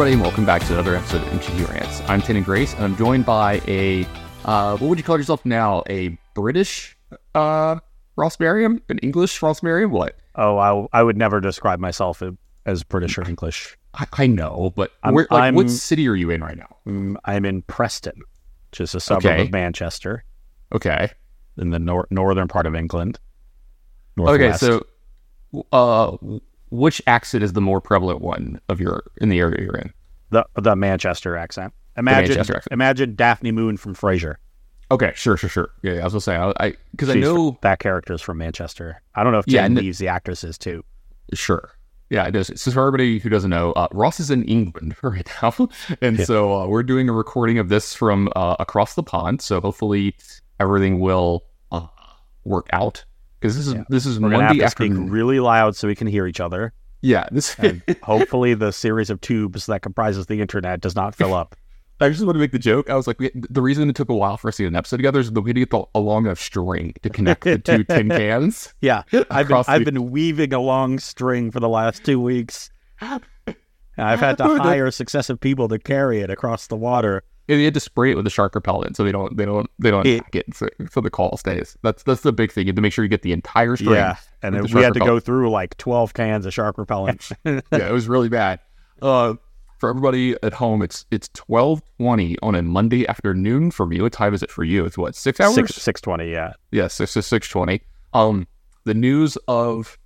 Everybody, and welcome back to another episode of MTG Rants. I'm Tannon Grace, and I'm joined by a, uh, what would you call yourself now? A British uh, Ross Merriam? An English Ross Merriam? What? Oh, I, I would never describe myself as British or English. I, I know, but I'm- where, like, what I'm- city are you in right now? Mm, I'm in Preston, which is a suburb Okay. of Manchester Okay. in the nor- northern part of England. Okay, so uh, which accent is the more prevalent one of your in the area you're in? The the Manchester accent. Imagine Manchester accent. imagine Daphne Moon from Frasier. Okay, sure, sure, sure. Yeah, yeah, I was gonna say I because I, She's know that character is from Manchester. I don't know if Yeah, Jen and- Leeves the actress is too. Sure. Yeah, it does. So for everybody who doesn't know, uh, Ross is in England right now, and Yeah. so uh, we're doing a recording of this from uh, across the pond. So hopefully everything will uh, work out because this is Yeah. this is We're Monday to speak really loud so we can hear each other. Yeah, this. And hopefully, the series of tubes that comprises the internet does not fill up. I just want to make the joke. I was like, we, the reason it took a while for us to get an episode together is that we had to get the, a long enough string to connect the two tin cans. Yeah, I've been Across I've been weaving a long string for the last two weeks. I've had to hire successive people to carry it across the water. You had to spray it with a shark repellent so they don't they don't they don't It- it so, so the call stays. That's that's the big thing. You have to make sure you get the entire string. Yeah, and the we had to go through like twelve cans of shark repellent. yeah, it was really bad. Uh, for everybody at home, it's it's twelve twenty on a Monday afternoon for me. What time is it for you? It's what six hours? six six twenty. Yeah, Yes, it's six twenty. Um, the news of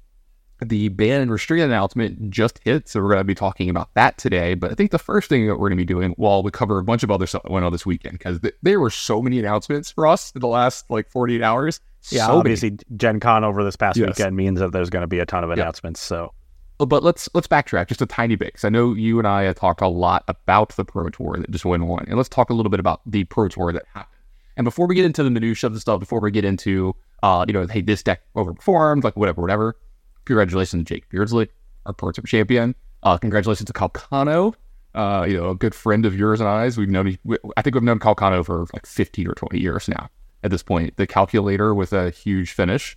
the ban and restrict announcement just hit, so we're going to be talking about that today. But I think the first thing that we're going to be doing, while we cover a bunch of other stuff that went on this weekend, because th- there were so many announcements for us in the last like forty eight hours. yeah. so many. obviously, Gen Con over this past Yes. weekend means that there's going to be a ton of announcements. So Uh, But let's let's backtrack just a tiny bit because I know you and I have talked a lot about the Pro Tour that just went on, and let's talk a little bit about the Pro Tour that happened. And before we get into the minutia of the stuff, before we get into uh, you know, hey, this deck overperformed, like whatever, whatever. Congratulations to Jake Beardsley, our Tour champion. Uh, congratulations to Calcano, uh, you know, a good friend of yours and I's. We've known, we, I think we've known Calcano for like 15 or 20 years now. At this point, the calculator with a huge finish.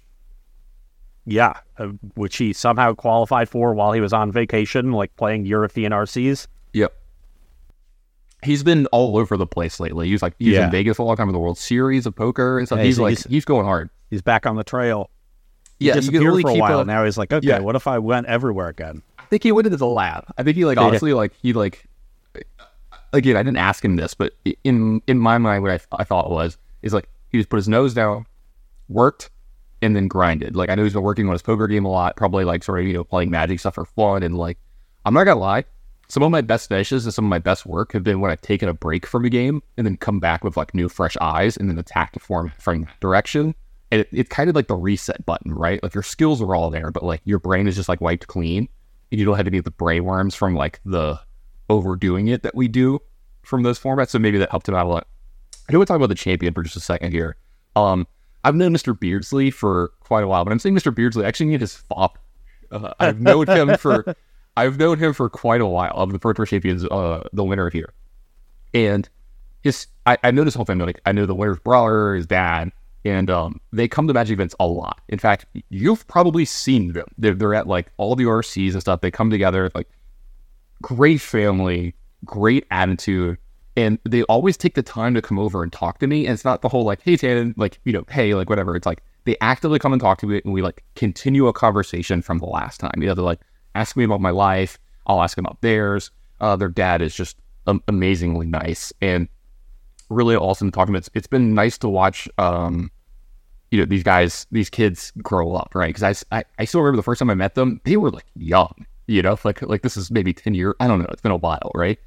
yeah, uh, which he somehow qualified for while he was on vacation, like playing European RCs. Yep. He's been all over the place lately. He's like he's Yeah. in Vegas a long time with the World Series of poker and stuff. Yeah, he's he's- like he's- he's going hard. He's back on the trail. Yeah, he you can disappeared only for a while. a- now he's like, okay, Yeah. what if I went everywhere again? I think he went into the lab. I think he like honestly like he like again. I didn't ask him this, but in in my mind, what I, I thought was is like he just put his nose down, worked, and then grinded. Like I know he's been working on his poker game a lot, probably like sort of you know playing magic stuff for fun. And like I'm not gonna lie, some of my best finishes and some of my best work have been when I've taken a break from a game and then come back with like new fresh eyes and then attack the form from that direction. And it, it's kind of like the reset button, right? Like your skills are all there, but like your brain is just like wiped clean. And you don't have any of the brain worms from like the overdoing it that we do from those formats. So maybe that helped him out a lot. I do want to talk about the champion for just a second here. Um, I've known Mr. Beardsley for quite a while, but I'm saying Mr. Beardsley. I actually need his fop. Uh, I've known him for I've known him for quite a while. Of the Pro Tour champions, uh, the winner here, and his I, I know this whole family. Like I know the winner's brother, his dad, and um, they come to Magic events a lot. In fact, you've probably seen them. They're, they're at like all the RCs and stuff. They come together, like great family, great attitude, and they always take the time to come over and talk to me. And it's not the whole like, hey, Tannon, like you know, hey, like whatever. It's like they actively come and talk to me, and we like continue a conversation from the last time. You know, they're like ask me about my life. I'll ask them about theirs. Uh, their dad is just um, amazingly nice and really awesome talking. It's it's been nice to watch. Um, you know these guys, these kids grow up, right? Because I, I I still remember the first time I met them, they were like young. You know, like like this is maybe ten years. I don't know. It's been a while, right?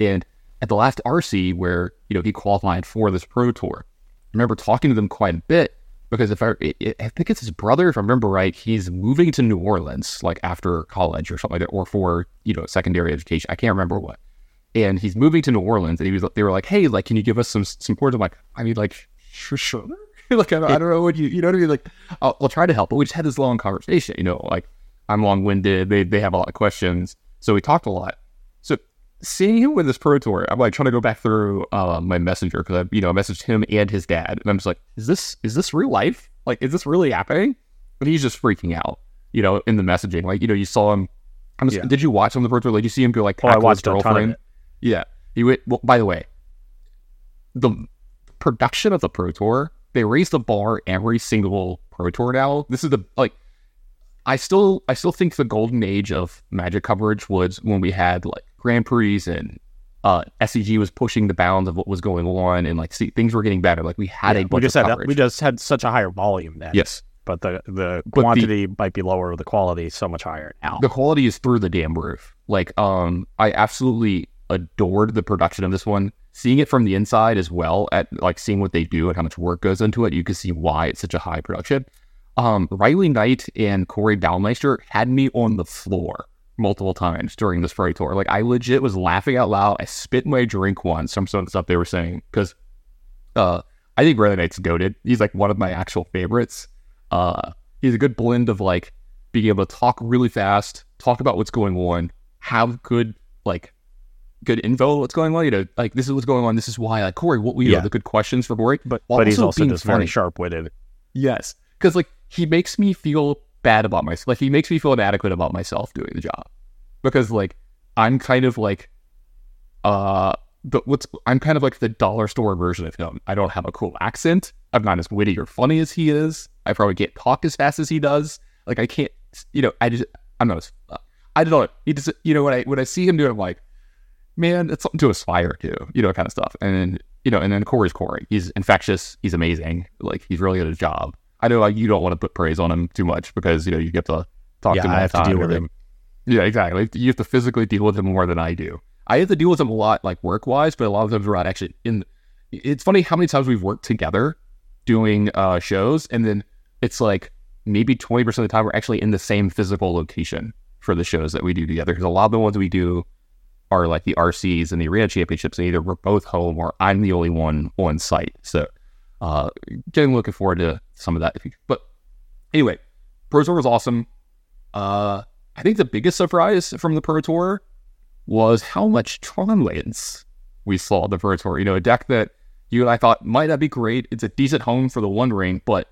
And at the last RC where you know he qualified for this pro tour, I remember talking to them quite a bit because if I I think it's his brother, if I remember right, he's moving to New Orleans like after college or something like that, or for you know secondary education. I can't remember what. And he's moving to New Orleans, and he was they were like, hey, like, can you give us some some points? I'm like, I mean, like, sure, sure. like, I don't, I don't know what you you know what I mean. Like, I'll, I'll try to help, but we just had this long conversation. You know, like I'm long winded. They they have a lot of questions, so we talked a lot. So seeing him with this pro tour, I'm like trying to go back through uh, my messenger because I, you know, I messaged him and his dad, and I'm just like, is this is this real life? Like, is this really happening? And he's just freaking out, you know, in the messaging. Like, you know, you saw him I'm, Yeah. Did you watch of the Pro Tour? Like, did you see him go like Oh, I watched a ton of girlfriend? Yeah, he went. Well, by the way, the production of the Pro Tour, they raised the bar every single Pro Tour now. This is the like. I still, I still think the golden age of Magic coverage was when we had like Grand Prix and uh, SCG was pushing the bounds of what was going on, and like see, things were getting better. Like we had Yeah, a we just of had coverage. we just had such a higher volume then. yes, but the the the- quantity might be lower, the quality is so much higher now. the quality is through the damn roof. Like, um, I absolutely adored the production of this one. Seeing it from the inside as well, at like seeing what they do and how much work goes into it, you can see why it's such a high production. Um, Riley Knight and Corey Baumeister had me on the floor multiple times during this Pro Tour. Like, I legit was laughing out loud. I spit my drink once from some of the stuff they were saying because, uh, I think Riley Knight's goaded. He's like one of my actual favorites. Uh, he's a good blend of like being able to talk really fast, talk about what's going on, have good like good info what's going on. You know, like this is what's going on. This is why. Like Corey, what we Yeah. know the good questions for Corey, but but he's also just very funny. sharp witted. Yes, because like he makes me feel bad about myself. Like he makes me feel inadequate about myself doing the job because like I'm kind of like uh the what's I'm kind of like the dollar store version of him. I don't have a cool accent. I'm not as witty or funny as he is. I probably can't talk as fast as he does. Like I can't, you know. I just I'm not as I don't know. He just you know when I when I see him do it, I'm like, man, it's something to aspire to, you know, kind of stuff. And then you know, and then Corey's Corey. He's infectious. He's amazing. Like he's really good at his job. I know like you don't want to put praise on him too much because you know you get to talk Yeah, to him. I have to deal with everything. Yeah, exactly. You have to physically deal with him more than I do. I have to deal with him a lot, like work wise, but a lot of times we're not actually in. It's funny how many times we've worked together doing uh, shows, and then it's like maybe twenty percent of the time we're actually in the same physical location for the shows that we do together. Because a lot of the ones we do are like the RCs and the arena championships, and either we're both home or I'm the only one on site. So, uh, getting looking forward to some of that. But anyway, Pro Tour was awesome. Uh, I think the biggest surprise from the Pro Tour was how much Tron lands we saw at the Pro Tour. You know, a deck that you and I thought might not be great. It's a decent home for the One Ring, but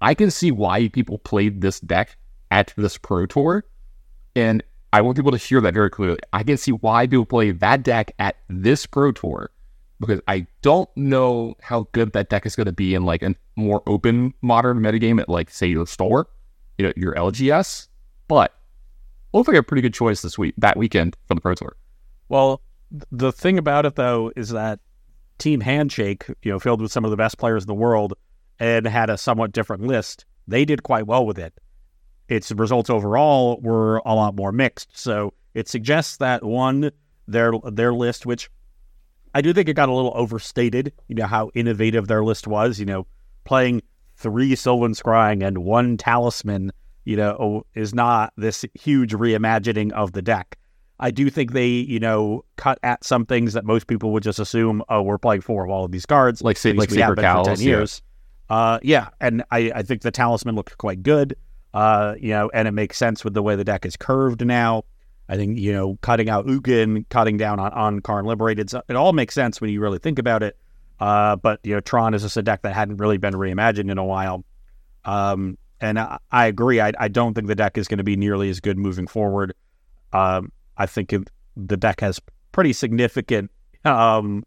I can see why people played this deck at this Pro Tour. And I want people to hear that very clearly. I can see why people play that deck at this Pro Tour because I don't know how good that deck is going to be in like a more open modern metagame at like say your store, you know, your LGS. But looks like a pretty good choice this week, that weekend for the Pro Tour. Well, the thing about it though is that Team Handshake, you know, filled with some of the best players in the world and had a somewhat different list. They did quite well with it. Its results overall were a lot more mixed. So it suggests that one, their their list, which I do think it got a little overstated, you know, how innovative their list was, you know, playing three Sylvan Scrying and one Talisman, you know, is not this huge reimagining of the deck. I do think they, you know, cut at some things that most people would just assume, oh, we're playing four of all of these cards. Like say like Saber been for 10 years. Uh, yeah, and I, I think the talisman looked quite good. Uh, you know, and it makes sense with the way the deck is curved now. I think you know, cutting out Ugin, cutting down on on Karn Liberated, it all makes sense when you really think about it. Uh, but you know, Tron is just a deck that hadn't really been reimagined in a while. Um, and I, I agree. I, I don't think the deck is going to be nearly as good moving forward. Um, I think it, the deck has pretty significant, um,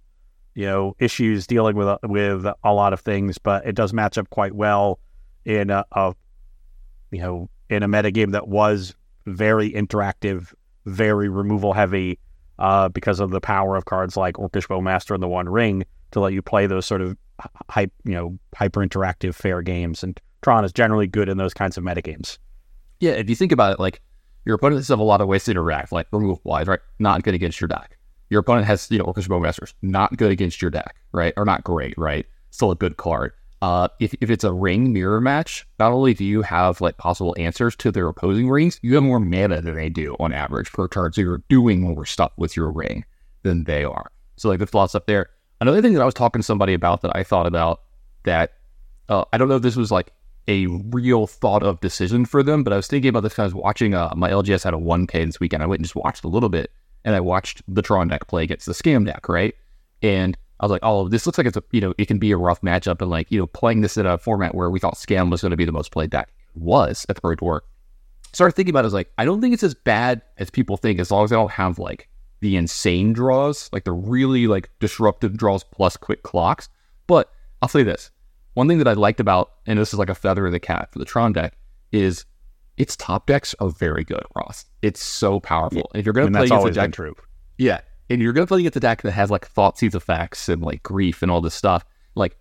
you know, issues dealing with with a lot of things, but it does match up quite well in a, a you know, in a metagame that was very interactive, very removal heavy, uh, because of the power of cards like Orcish Bowmaster and the One Ring to let you play those sort of hype, you know, hyper interactive fair games. And Tron is generally good in those kinds of metagames. Yeah, if you think about it, like your opponents have a lot of ways to interact, like removal wise, right? Not good against your deck. Your opponent has, you know, Orcish Bowmasters, not good against your deck, right? Or not great, right? Still a good card. Uh, if, if it's a ring mirror match, not only do you have like possible answers to their opposing rings, you have more mana than they do on average per turn. So you're doing more stuff with your ring than they are. So like there's a lot of stuff there. Another thing that I was talking to somebody about that I thought about that uh, I don't know if this was like a real thought of decision for them, but I was thinking about this. 'cause I was watching uh, my LGS had a 1K this weekend. I went and just watched a little bit, and I watched the Tron deck play against the Scam deck, right? And I was like, oh, this looks like it's a you know it can be a rough matchup, and like you know playing this in a format where we thought Scam was going to be the most played deck was at the Pro Tour. started thinking about it, I was like, I don't think it's as bad as people think, as long as they don't have like the insane draws, like the really like disruptive draws plus quick clocks. But I'll say this: one thing that I liked about, and this is like a feather in the cap for the Tron deck, is its top decks are very good, Ross. It's so powerful. And if you're going to play that's always been deck, true. yeah, and you're going to play against a deck that has like Thoughtseize effects and like grief and all this stuff, like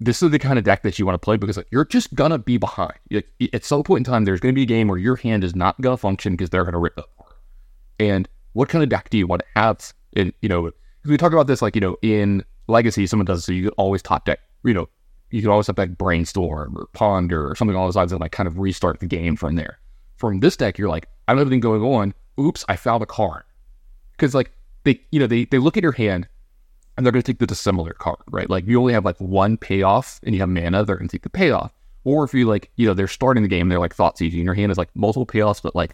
this is the kind of deck that you want to play because like, you're just gonna be behind. Like, at some point in time, there's to be a game where your hand is not to function because they're to rip apart. And what kind of deck do you want to have? And you know, we talk about this like you know in Legacy, someone does so you could always top deck. You know, you can always top deck Brainstorm or Ponder or something along those lines and like kind of restart the game from there. From this deck, you're like, I don't have anything going on. Oops, I found a card. Because like they, you know, they they look at your hand and they're going to take the dissimilar card, right? Like you only have like one payoff and you have mana, they're going to take the payoff. Or if you like, you know, they're starting the game, they're like Thoughtseize, your hand is like multiple payoffs, but like,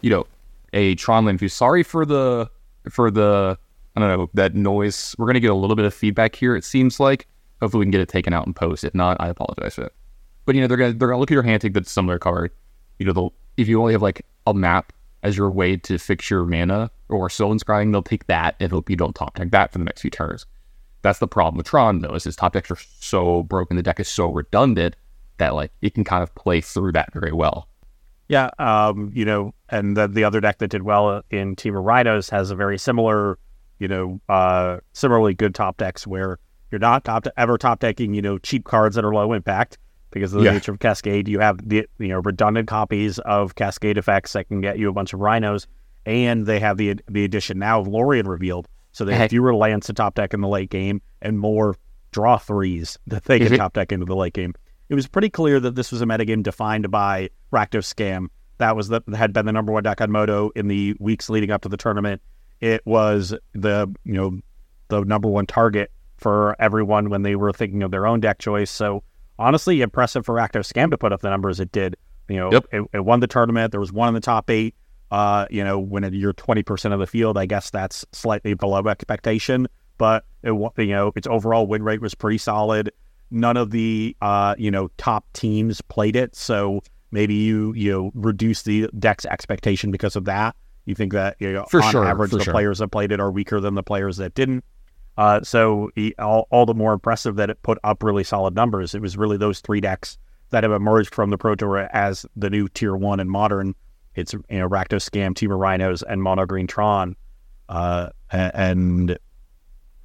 you know, a Tron Land Fuse. Sorry for the for the I don't know that noise. We're going to get a little bit of feedback here. It seems like. Hopefully, we can get it taken out and post. If not, I apologize for that. But you know, they're gonna they're gonna look at your hand, take the dissimilar card. You know, they'll if you only have like a map as your way to fix your mana or Sylvan Scrying, they'll take that and hope you don't top deck that for the next few turns. That's the problem with Tron though, is his top decks are so broken, the deck is so redundant that like it can kind of play through that very well. Yeah, um, you know, and the, the other deck that did well in Temur Rhinos has a very similar, you know, uh, similarly good top decks where you're not top ever top decking, you know, cheap cards that are low impact because of the Yeah. nature of Cascade. You have the you know redundant copies of Cascade effects that can get you a bunch of Rhinos, and they have the the addition now of Lorien revealed, so they have Heck. fewer lands to top deck in the late game and more draw threes that they can Mhm. top deck into the late game. It was pretty clear that this was a metagame defined by Rakdos Scam. That was the had been the number one deck on Moto in the weeks leading up to the tournament. It was the you know the number one target for everyone when they were thinking of their own deck choice. So honestly, impressive for Rakdos Scam to put up the numbers it did. You know, Yep. it, it won the tournament. There was one in the top eight. Uh, you know, when you're 20% of the field, I guess that's slightly below expectation. But it, you know, its overall win rate was pretty solid. None of the uh, you know top teams played it, so maybe you you know reduce the deck's expectation because of that. You think that you know For on sure, average the sure. players that played it are weaker than the players that didn't. Uh, so he, all, all the more impressive that it put up really solid numbers. It was really those three decks that have emerged from the Pro Tour as the new Tier One and modern. It's you know Rakdos Scam, Temur Rhinos, and Mono Green Tron, uh, and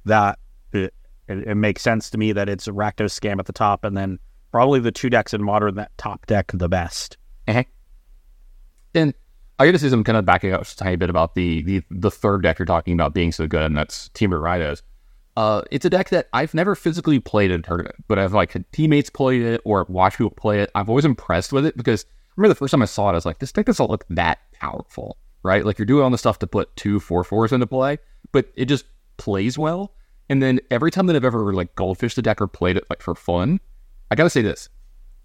that it, it, makes sense to me that it's Rakdos Scam at the top, and then probably the two decks in modern that top deck the best. And I got to say some kind of backing up a tiny bit about the, the the third deck you're talking about being so good, and that's Temur Rhinos. Uh, it's a deck that I've never physically played in tournament, but I've like had teammates played it or watched people play it. I've always impressed with it because I remember the first time I saw it, I was like, this deck doesn't look that powerful, right? Like you're doing all the stuff to put two four fours into play, but it just plays well. And then every time that I've ever like goldfished the deck or played it like for fun, I gotta say this: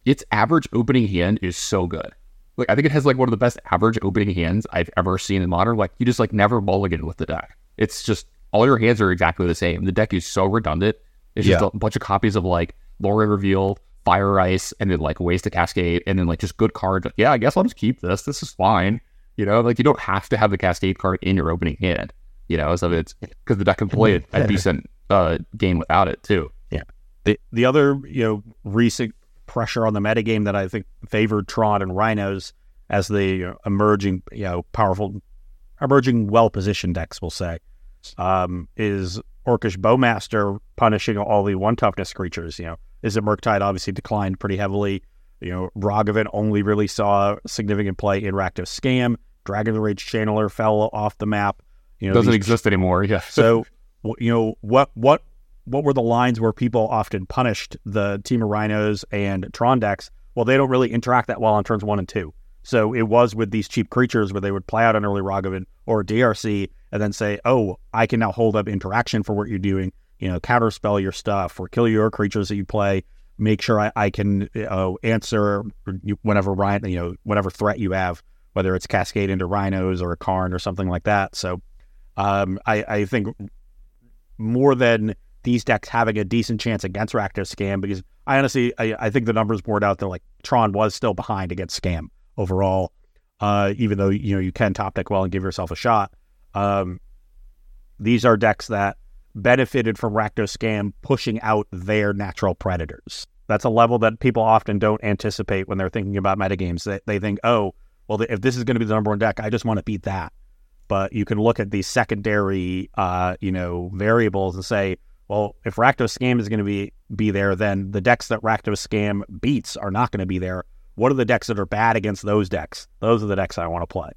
its average opening hand is so good. Like I think it has like one of the best average opening hands I've ever seen in modern. Like you just like never mulligan with the deck. It's just all your hands are exactly the same. The deck is so redundant. It's just Yeah. a bunch of copies of like Lorien Revealed, Fire Ice, and then like Ways to Cascade, and then like just good cards. Like, yeah, I guess I'll just keep this. This is fine. You know, like you don't have to have the Cascade card in your opening hand. You know, so it's because the deck can play a decent uh, game without it too. Yeah. The the other you know recent pressure on the metagame that I think favored Tron and Rhinos as the know, emerging you know powerful, emerging well positioned decks, we'll say, um, is Orcish Bowmaster punishing all the one toughness creatures. You know, is it Murktide obviously declined pretty heavily. You know, Ragavan only really saw significant play in Rakdos Scam. Dragon Rage Channeler fell off the map. You know, Doesn't these exist anymore. Yeah. so, you know, what what what were the lines where people often punished the Temur rhinos and Tron decks? Well, they don't really interact that well on turns one and two. So it was with these cheap creatures where they would play out an early Ragavan or DRC and then say, "Oh, I can now hold up interaction for what you're doing. You know, counterspell your stuff or kill your creatures that you play. Make sure I, I can uh, answer whenever Ryan, you know, whatever threat you have, whether it's Cascade into Rhinos or a Karn or something like that. So um, I, I think more than these decks having a decent chance against Rakdos Scam because I honestly I, I think the numbers board out there like Tron was still behind against Scam overall. uh, even though you know you can top deck well and give yourself a shot. Um, these are decks that benefited from Rakdos Scam pushing out their natural predators. That's a level that people often don't anticipate when they're thinking about metagames. They, they think, oh, well, if this is going to be the number one deck, I just want to beat that. But you can look at these secondary, uh, you know, variables and say, well, if Rakdos Scam is going to be be there, then the decks that Rakdos Scam beats are not going to be there. What are the decks that are bad against those decks? Those are the decks I want to play.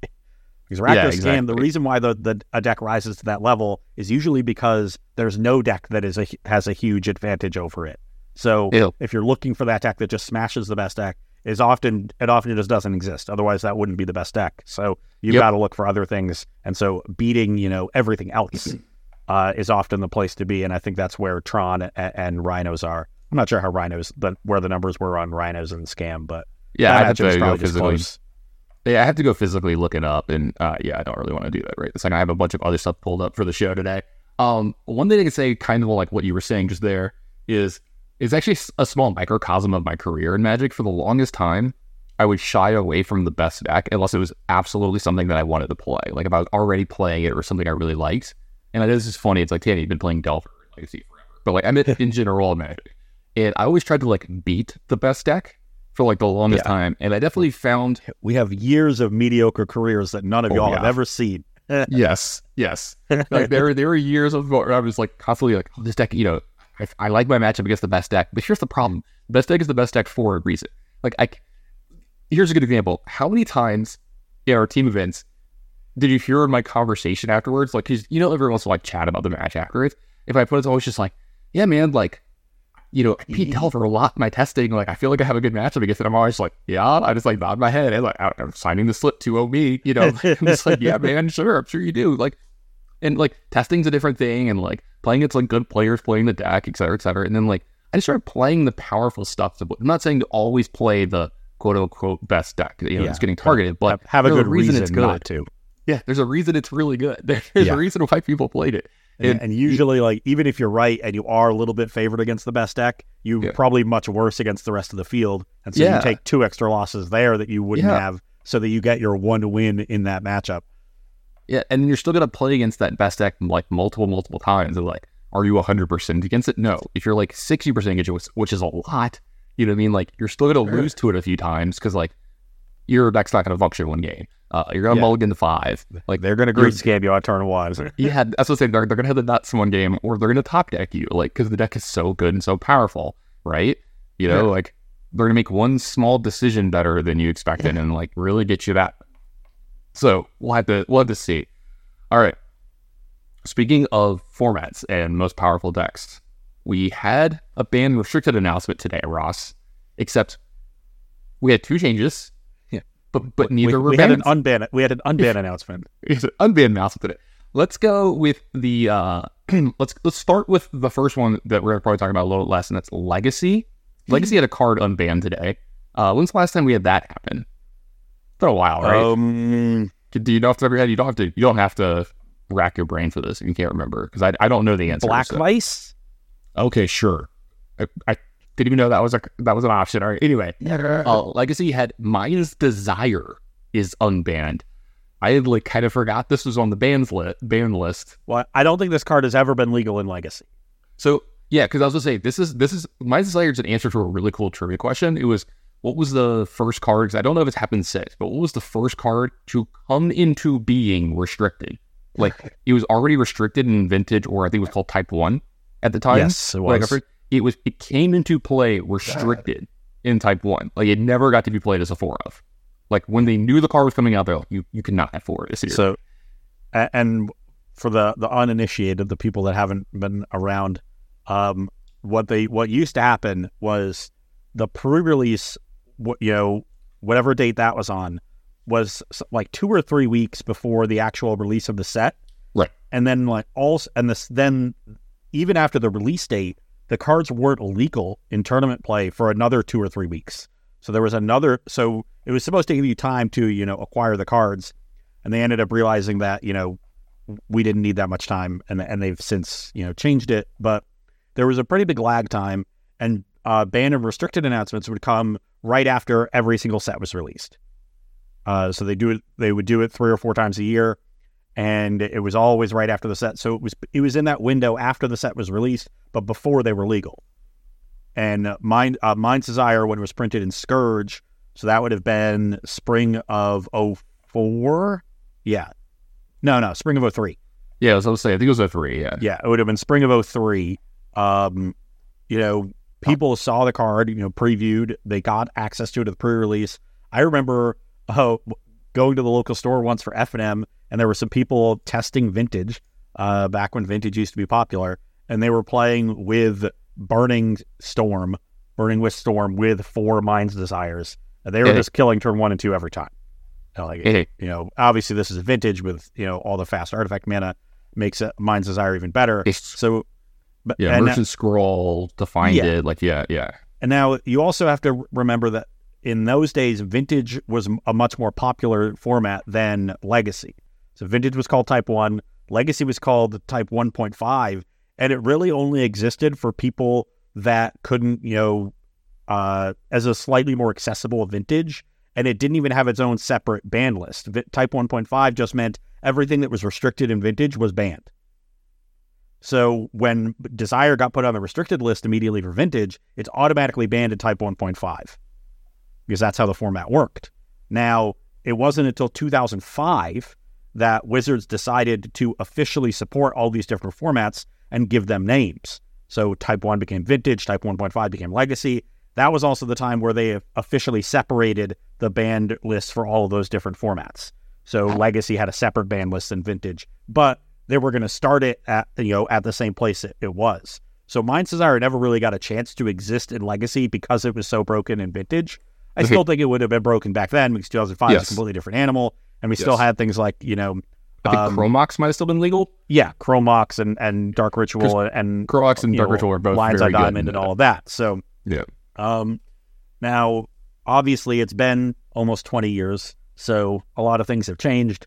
Because Rakdos Yeah, exactly. the reason why the, the a deck rises to that level is usually because there's no deck that is a has a huge advantage over it. So Ew. if you're looking for that deck that just smashes the best deck, is often it often just doesn't exist. Otherwise, that wouldn't be the best deck. So you've Yep. got to look for other things. And so beating you know everything else uh, is often the place to be. And I think that's where Tron and, and Rhinos are. I'm not sure how Rhinos, the, where the numbers were on Rhinos and Scam, but Yeah, I is to go just physically. close. Yeah, I have to go physically look it up, and uh, yeah, I don't really want to do that right this second. I have a bunch of other stuff pulled up for the show today. Um, one thing I can say, kind of like what you were saying just there, is is actually a small microcosm of my career in Magic. For the longest time, I would shy away from the best deck unless it was absolutely something that I wanted to play. Like if I was already playing it or something I really liked. And I know this is funny. It's like, Tanny, you've been playing Delver Legacy forever, but like I meant in general Magic, and I always tried to like beat the best deck for like the longest Yeah. time, and I definitely found We have years of mediocre careers that none of Oh, y'all have ever seen. yes, yes. Like there, there were years of where I was like constantly like, oh, this deck, you know, I, I like my matchup against the best deck, but here's the problem: the best deck is the best deck for a reason. Like, I, here's a good example. How many times in our team events did you hear in my conversation afterwards? Like, 'cause, you know, everyone wants to like chat about the match afterwards. If I put it, it's always just like, yeah, man, like. You know, beat Delver a lot in my testing. Like, I feel like I have a good matchup against it. I'm always like, yeah. I just like nod my head and like, I'm signing the slip to oh me. You know, I'm just like, yeah, man, sure, I'm sure you do. Like, and like testing's a different thing and like playing it's like good players playing the deck et cetera et cetera and then like i just started playing the powerful stuff i'm not saying to always play the quote unquote best deck you know Yeah. it's getting targeted but have a good reason, it's good not to. yeah there's a reason it's really good there's Yeah. a reason why people played it And, And- usually, like even if you're right and you are a little bit favored against the best deck, you're Yeah. probably much worse against the rest of the field, and so Yeah. you take two extra losses there that you wouldn't Yeah. have, so that you get your one win in that matchup. yeah and you're still gonna play against that best deck like multiple multiple times and like are you 100% against it no if you're like 60% against it which- is a lot you know what i mean like you're still gonna lose to it a few times because like your deck's not gonna function one game uh, you're gonna Yeah. mulligan to five like They're going to You're- great scam you on turn one. yeah, that's what I'm saying. They're, they're gonna have the nuts in one game, or they're gonna top deck you, like because the deck is so good and so powerful, right? You know, Yeah. like they're gonna make one small decision better than you expected, and like really get you that. So we'll have to we'll have to see. All right. Speaking of formats and most powerful decks, we had a ban restricted announcement today, Ross. Except we had two changes. But but neither we, were we had an unban. We had an unban announcement. it's an unbanned mouse today. Let's go with the uh let's let's start with the first one that we're probably talking about a little less, and that's Legacy. Legacy had a card unbanned today. Uh when's the last time we had that happen? It's been a while, right? Um, Do you know off the top of your head? You don't have to you don't have to rack your brain for this if you can't remember, because I, I don't know the answer. Black so- Vice. Okay, sure. I, I didn't even know that was a that was an option. All right. Anyway, uh, Legacy had Mind's Desire is unbanned. I had like kind of forgot this was on the bans list. Ban list. Well, I don't think this card has ever been legal in Legacy. So yeah, because I was gonna say this is this is Mind's Desire is an answer to a really cool trivia question. It was what was the first card? 'cause I don't know if it's happened since, but what was the first card to come into being restricted? Like it was already restricted in Vintage, or I think it was called Type One at the time. Yes, it was. I forget- it was it came into play restricted in Type One. Like it never got to be played as a four of. Like when they knew the car was coming out, they're like, you you cannot have four this year. So, and for the the uninitiated, the people that haven't been around, um, what they what used to happen was the pre-release, what you know, whatever date that was on, was like two or three weeks before the actual release of the set, Right. And then like all and this then even after the release date, the cards weren't legal in tournament play for another two or three weeks. So there was another. So it was supposed to give you time to you know acquire the cards, and they ended up realizing that you know we didn't need that much time, and and they've since you know changed it. But there was a pretty big lag time, and uh, ban and restricted announcements would come right after every single set was released. Uh, so they do it. They would do it three or four times a year, and it was always right after the set. So it was it was in that window after the set was released, but before they were legal. And uh, Mind uh, Mind's Desire when it was printed in Scourge, so that would have been spring of 04. Yeah, no, no, spring of 03. Yeah, I was going to say, I think it was a three. Yeah. Yeah, it would have been spring of 03. Um, you know, people saw the card, you know, previewed. They got access to it at the pre-release. I remember uh, going to the local store once for F and there were some people testing vintage uh, back when vintage used to be popular, and they were playing with Burning Storm, Burning with Storm with four Mind's Desires. And they were just killing turn one and two every time. And, Like you know, obviously this is vintage with you know all the fast artifact mana makes it Mind's Desire even better. It's- So, but yeah, Merchant Scroll defined Yeah. it. Like, yeah, yeah. and now you also have to remember that in those days, Vintage was a much more popular format than Legacy. So Vintage was called Type One, Legacy was called Type One Point Five, and it really only existed for people that couldn't, you know, uh, as a slightly more accessible Vintage. And it didn't even have its own separate ban list. Vi- Type 1.5 just meant everything that was restricted in Vintage was banned. So when Desire got put on the restricted list immediately for Vintage, it's automatically banned at Type 1.5 because that's how the format worked. Now, it wasn't until 2005 that Wizards decided to officially support all these different formats and give them names. So Type 1 became Vintage, Type 1.5 became Legacy. That was also the time where they officially separated the banned list for all of those different formats. So Legacy had a separate ban list than Vintage, but they were going to start it at you know at the same place it, it was. So Mind's Desire never really got a chance to exist in Legacy because it was so broken in Vintage. I still think it would have been broken back then because 2005 is a completely different animal, and we still had things like you know, I think Um, Chrome Mox might have still been legal. yeah, Chrome Mox and and Dark Ritual and Chrome Mox and Dark know, Ritual are both on good. Diamond and all of that. So Yeah. um, now, obviously, it's been almost 20 years, so a lot of things have changed.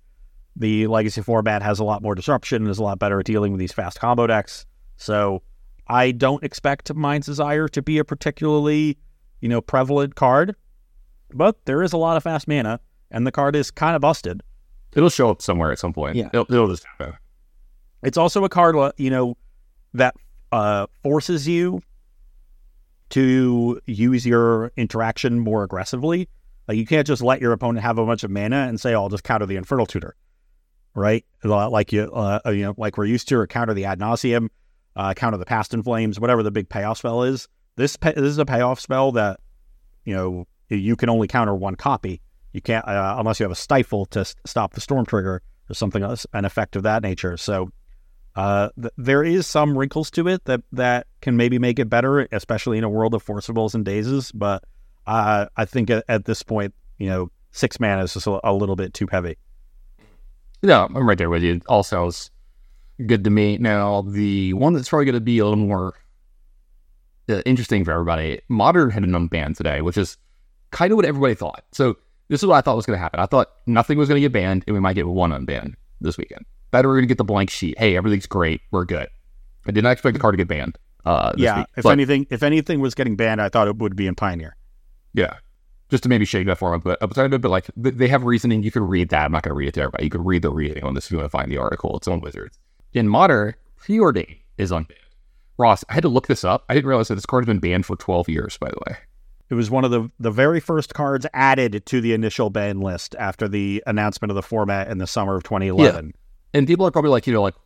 The legacy format has a lot more disruption and is a lot better at dealing with these fast combo decks. So I don't expect Mind's Desire to be a particularly, you know, prevalent card, but there is a lot of fast mana, and the card is kind of busted. It'll show up somewhere at some point. Yeah. It'll, it'll just happen. It's also a card, uh, you know, that uh, forces you to use your interaction more aggressively. Like you can't just let your opponent have a bunch of mana and say, "Oh, "I'll just counter the Infernal Tutor," right? Like you, uh, you know, like we're used to, or counter the Ad Nauseam, uh, counter the Past in Flames, whatever the big payoff spell is. This pay- this is a payoff spell that you know you can only counter one copy. You can't uh, unless you have a stifle to stop the storm trigger or something else, an effect of that nature. So uh, th- there is some wrinkles to it that that can maybe make it better, especially in a world of forcibles and dazes. But uh, I think at, at this point, you know, six mana is just a, a little bit too heavy. Yeah, I'm right there with you. All sounds good to me. Now, the one that's probably going to be a little more uh, interesting for everybody, Modern had an unbanned today, which is kind of what everybody thought. So this is what I thought was going to happen. I thought nothing was going to get banned, and we might get one unbanned this weekend. That we're going to get the blank sheet. Hey, everything's great. We're good. I did not expect the card to get banned. Uh, this yeah, week, if but- anything, if anything was getting banned, I thought it would be in Pioneer. Yeah. Just to maybe shake that for them, but but like they have reasoning. You can read that. I'm not going to read it to everybody. You can read the reasoning on this if you want to find the article. It's on Wizards. In Modern, preordain is unbanned. Ross, I had to look this up. I didn't realize that this card has been banned for 12 years. By the way, It was one of the the very first cards added to the initial ban list after the announcement of the format in the summer of 2011. and people are probably like, you know, like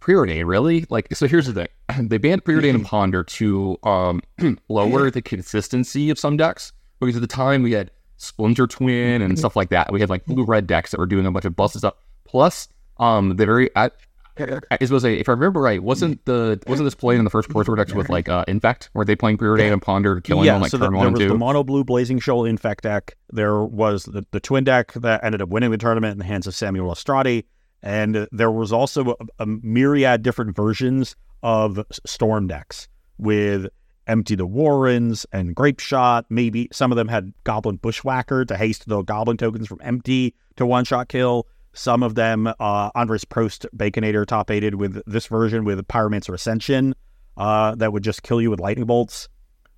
preordain, really? Like, so here's the thing: they banned preordain and ponder to um, lower the consistency of some decks because at the time we had Splinter Twin and stuff like that. We had like blue red decks that were doing a bunch of busted stuff. Plus, um, the very I, I was say, if I remember right, wasn't the wasn't this played in the first Tour decks with like uh, Infect? Were they playing preordain and ponder, killing yeah, them like so the, turn there one and was the mono blue blazing shoal infect deck. There was the, the twin deck that ended up winning the tournament in the hands of Samuel Estratti, and there was also a, a myriad different versions of storm decks with empty the warrens and grape shot. Maybe some of them had goblin bushwhacker to haste the goblin tokens from empty to one shot kill. Some of them, uh, Andres Prost Baconator top aided with this version with Pyromancer Ascension, uh, that would just kill you with lightning bolts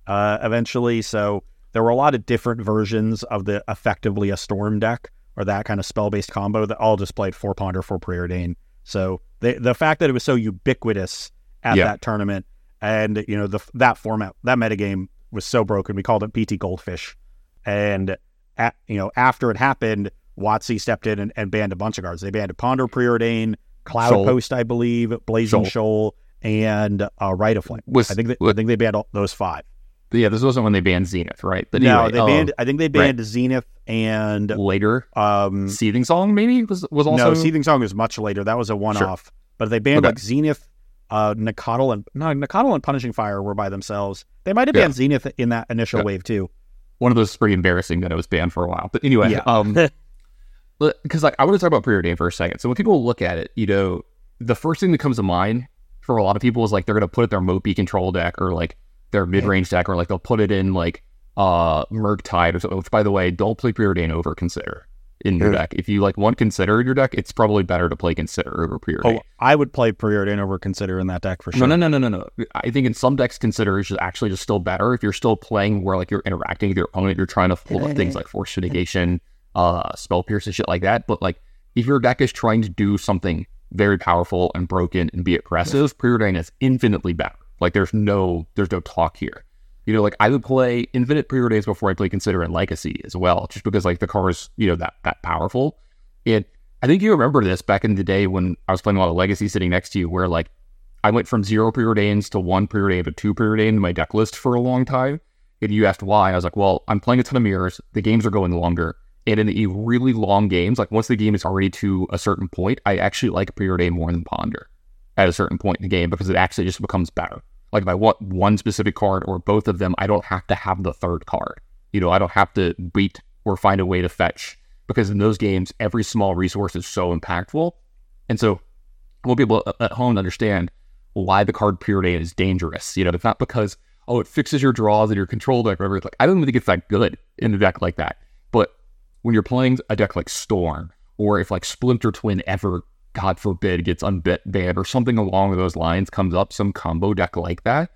uh, eventually. So there were a lot of different versions of the effectively a storm deck or that kind of spell based combo that all just played four ponder for preordain. So they, the fact that it was so ubiquitous at Yeah. that tournament, and you know the that format that metagame was so broken, we called it PT Goldfish, and at, you know after it happened, Watsy stepped in and, and banned a bunch of cards. They banned Ponder Preordain, Cloud Shoal. Post, I believe, Blazing Shoal. And uh, Rite of Flame. Was- I think they, I think they banned all, those five. yeah, this wasn't when they banned Zenith, right? But no, anyway, they banned. I think they right. banned Zenith and later. um. Seething Song maybe was was also no, Seething Song was much later. That was a one-off. But they banned Okay. like Zenith, uh, and no, Nacatl and Punishing Fire were by themselves. They might have Yeah. banned Zenith in that initial Yeah. wave too. one of those is pretty embarrassing that it was banned for a while. But anyway, Yeah. um, because like I want to talk about preordain for a second. So when people look at it, you know, the first thing that comes to mind for a lot of people is like they're gonna put it their Mopey control deck or like their mid range deck or like they'll put it in like uh Murktide or something. Which by the way, don't play preordain over consider in your deck. If you like want consider in your deck, it's probably better to play consider over preordain. Oh, I would play Preordain over Consider in that deck for sure. No, no, no, no, no, no. I think in some decks, consider is actually just still better if you're still playing where like you're interacting with your opponent, you're trying to pull up things like force mitigation, uh, spell pierce, and shit like that. But like if your deck is trying to do something very powerful and broken and be aggressive, preordain is infinitely better. Like there's no there's no talk here. You know, like I would play infinite preordains before I play consider and legacy as well, just because like the car is you know that that powerful. And I think you remember this back in the day when I was playing a lot of legacy sitting next to you, where like I went from zero preordains to one preordain to two preordain in my deck list for a long time. And you asked why. I was like, well, I'm playing a ton of mirrors. The games are going longer. And in the really long games, like once the game is already to a certain point, I actually like preordain more than ponder at a certain point in the game because it actually just becomes better. Like if I want one specific card or both of them, I don't have to have the third card. You know, I don't have to wait or find a way to fetch because in those games, every small resource is so impactful. And so I want people at home to understand why the card preordain is dangerous. You know, it's not because, oh, it fixes your draws and your control deck, whatever. Like, I don't even think it's that good in a deck like that. When you're playing a deck like Storm, or if like Splinter Twin ever, God forbid, gets unbanned or something along those lines comes up, some combo deck like that,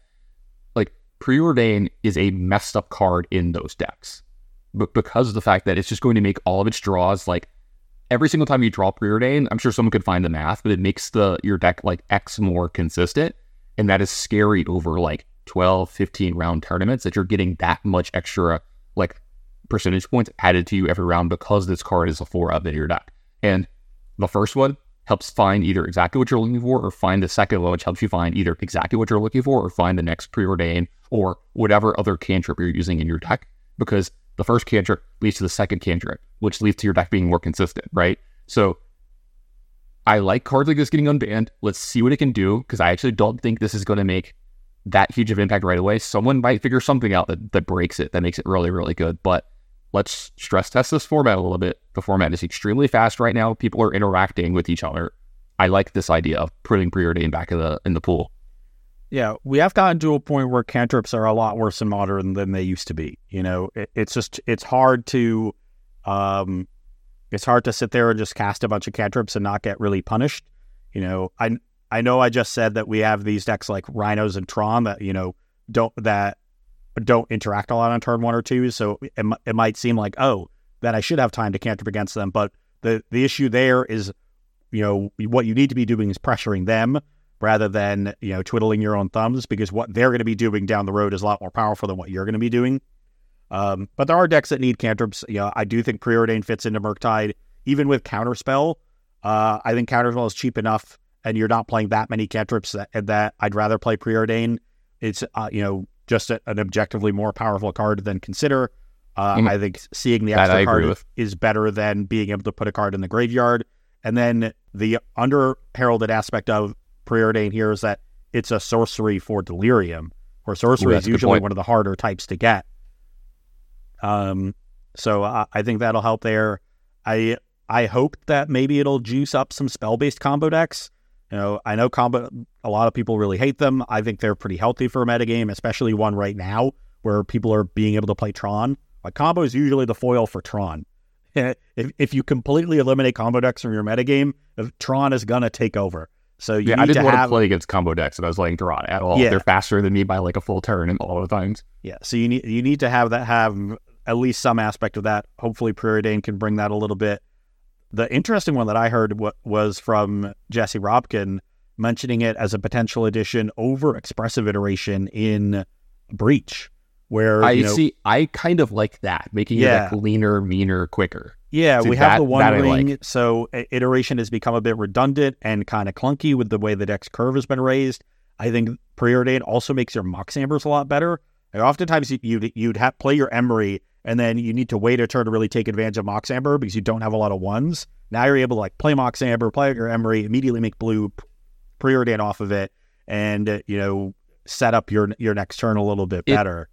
like Preordain is a messed up card in those decks. But because of the fact that it's just going to make all of its draws like every single time you draw preordain, I'm sure someone could find the math, but it makes the your deck like X more consistent. And that is scary over like 12, 15 round tournaments that you're getting that much extra like percentage points added to you every round because this card is a four up in your deck. And the first one helps find either exactly what you're looking for or find the second one, which helps you find either exactly what you're looking for or find the next preordain or whatever other cantrip you're using in your deck. Because the first cantrip leads to the second cantrip, which leads to your deck being more consistent, right? So I like cards like this getting unbanned. Let's see what it can do because I actually don't think this is going to make that huge of an impact right away. Someone might figure something out that, that breaks it, that makes it really, really good. But let's stress test this format a little bit. The format is extremely fast right now. People are interacting with each other. I like this idea of putting priority preordain back in the in the pool. Yeah, we have gotten to a point where cantrips are a lot worse in modern than they used to be. You know, it, it's just it's hard to, um, it's hard to sit there and just cast a bunch of cantrips and not get really punished. You know, I I know I just said that we have these decks like Rhinos and Tron that you know don't that don't interact a lot on turn one or two. So it, it might seem like oh that I should have time to cantrip against them, but the the issue there is, you know, what you need to be doing is pressuring them rather than you know twiddling your own thumbs because what they're going to be doing down the road is a lot more powerful than what you're going to be doing. Um, but there are decks that need cantrips. You know, I do think Preordain fits into Murktide, even with Counterspell. Uh, I think Counterspell is cheap enough, and you're not playing that many cantrips that, that I'd rather play Preordain. It's uh, you know just a, an objectively more powerful card than Consider. Uh, Mm. I think seeing the extra card with. is better than being able to put a card in the graveyard. And then the under heralded aspect of preordain here is that it's a sorcery for delirium, where sorcery Ooh, is that's a good usually one of the harder types to get. Um, so I, I think that'll help there. I I hope that maybe it'll juice up some spell based combo decks. You know, I know combo. A lot of people really hate them. I think they're pretty healthy for a metagame, especially one right now where people are being able to play Tron. Like combo is usually the foil for Tron. if if you completely eliminate combo decks from your metagame, uh, Tron is gonna take over. So you Yeah, need I didn't to want have to play against combo decks and I was playing Tron at all. Yeah. They're faster than me by like a full turn and all the times. Yeah, so you need you need to have that have at least some aspect of that. Hopefully, Preordain can bring that a little bit. The interesting one that I heard w- was from Jesse Robkin mentioning it as a potential addition over expressive iteration in Breach, where I you know, see. I kind of like that, making Yeah. it like leaner, meaner, quicker. Yeah, See, we have that- the one ring, like. so iteration has become a bit redundant and kind of clunky with the way the deck's curve has been raised. I think preordain also makes your Mox Ambers a lot better. Like oftentimes you- you'd you'd have play your Emry and then you need to wait a turn to really take advantage of Mox Amber because you don't have a lot of ones. Now you're able to like play Mox Amber, play your Emry, immediately make blue, p- preordain off of it, and uh, you know set up your your next turn a little bit It- better.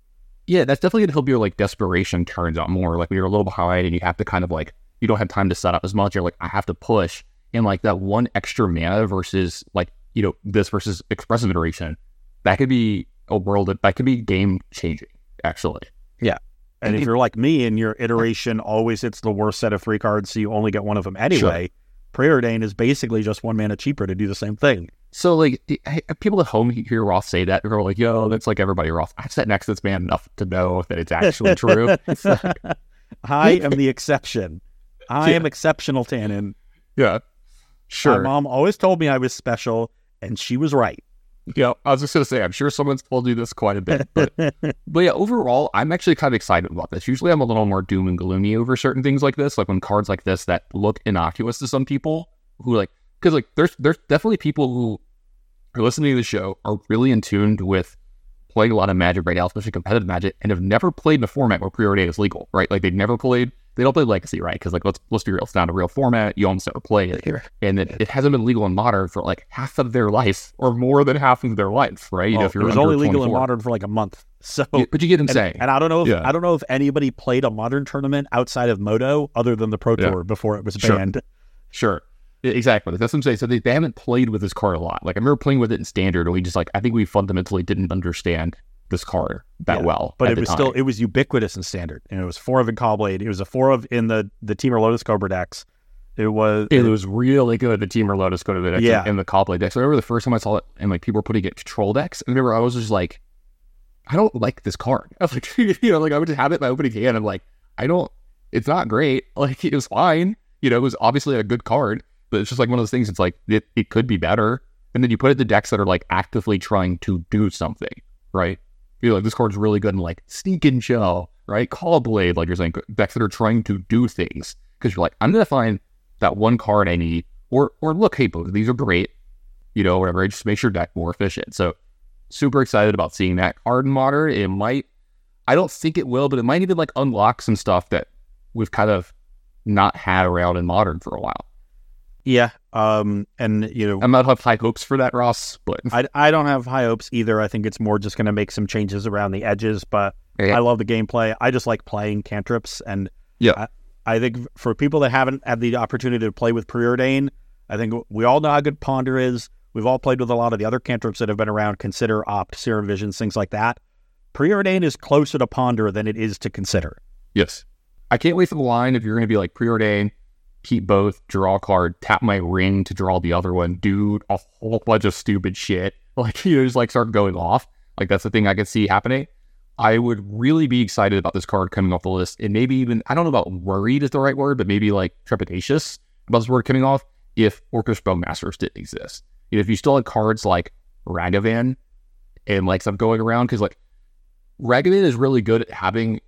Yeah, that's definitely gonna help your like desperation turns out more. Like when you're a little behind and you have to kind of like you don't have time to set up as much. You're like, I have to push, and like that one extra mana versus like you know this versus expressive iteration, that could be a world that, that could be game changing. Actually, And if you're like me and your iteration always hits the worst set of three cards, so you only get one of them anyway, Preordain is basically just one mana cheaper to do the same thing. so like people at home hear Ross say that they're like, "Yo, that's like everybody Ross." I've sat next to this man enough to know that it's actually true. I am the exception. I Yeah. am exceptional, Tannon. yeah, My sure. mom always told me I was special, and she was right. Yeah, I was just gonna say, I'm sure someone's told you this quite a bit, but but yeah, overall, I'm actually kind of excited about this. Usually, I'm a little more doom and gloomy over certain things like this, like when cards like this that look innocuous to some people who like, because like there's there's definitely people who are listening to the show are really in tuned with playing a lot of Magic right now, especially competitive Magic, and have never played in a format where preordain is legal, right? Like they've never played. They don't play Legacy, right? Because like let's let's be real, it's not a real format. You almost never play it and it, it hasn't been legal in modern for like half of their life or more than half of their life, right? You know, if you're it was only legal in modern for like a month. So Yeah, but you get and, saying. and I don't know if Yeah. I don't know if anybody played a modern tournament outside of Moto other than the Pro Yeah. Tour before it was banned. Sure. Yeah, Exactly. That's what I'm saying. So they, they haven't played with this card a lot. Like I remember playing with it in standard, and we just like I think we fundamentally didn't understand this card that Yeah, well. But it was time. still it was ubiquitous and standard. And it was four of in Caw-Blade. It was a four of in the the Temur Lotus Cobra decks. It was It was really good. The Temur Lotus Cobra to the deck Yeah. in the Caw-Blade decks. I remember the first time I saw it, and like people were putting it in control decks. And I remember I was just like, I don't like this card. I was like, you know, like I would just have it my opening hand. I'm like, I don't. It's not great. Like it was fine. You know, it was obviously a good card, but it's just like one of those things. It's like it, it could be better. And then you put it in the decks that are like actively trying to do something, right? Like, this card's really good in like Sneak and Show, right? Caw-Blade, like you're saying, decks that are trying to do things. Because you're like, I'm gonna find that one card I need, or or look, hey, both of these are great, you know, whatever. I just makes your deck more efficient. So super excited about seeing that card in modern. It might, I don't think it will, but it might even like unlock some stuff that we've kind of not had around in modern for a while. yeah. Um and you know I'm not have high hopes for that, Ross, but I, I don't have high hopes either. I think it's more just going to make some changes around the edges, but Yeah. I love the gameplay. I just like playing cantrips, and Yeah. I, I think for people that haven't had the opportunity to play with preordain, I think we all know how good Ponder is. We've all played with a lot of the other cantrips that have been around. Consider, Opt, Serum Visions, things like that. Preordain is closer to Ponder than it is to Consider. Yes. I can't wait for the line if you're going to be like preordain, keep both, draw a card, tap my ring to draw the other one, do a whole bunch of stupid shit. Like, you know, just like start going off. Like, that's the thing I could see happening. I would really be excited about this card coming off the list. And maybe even, I don't know about worried is the right word, but maybe like trepidatious about this word coming off if Orcish Bowmasters didn't exist. If you still had cards like Ragavan and like stuff going around, because like Ragavan is really good at having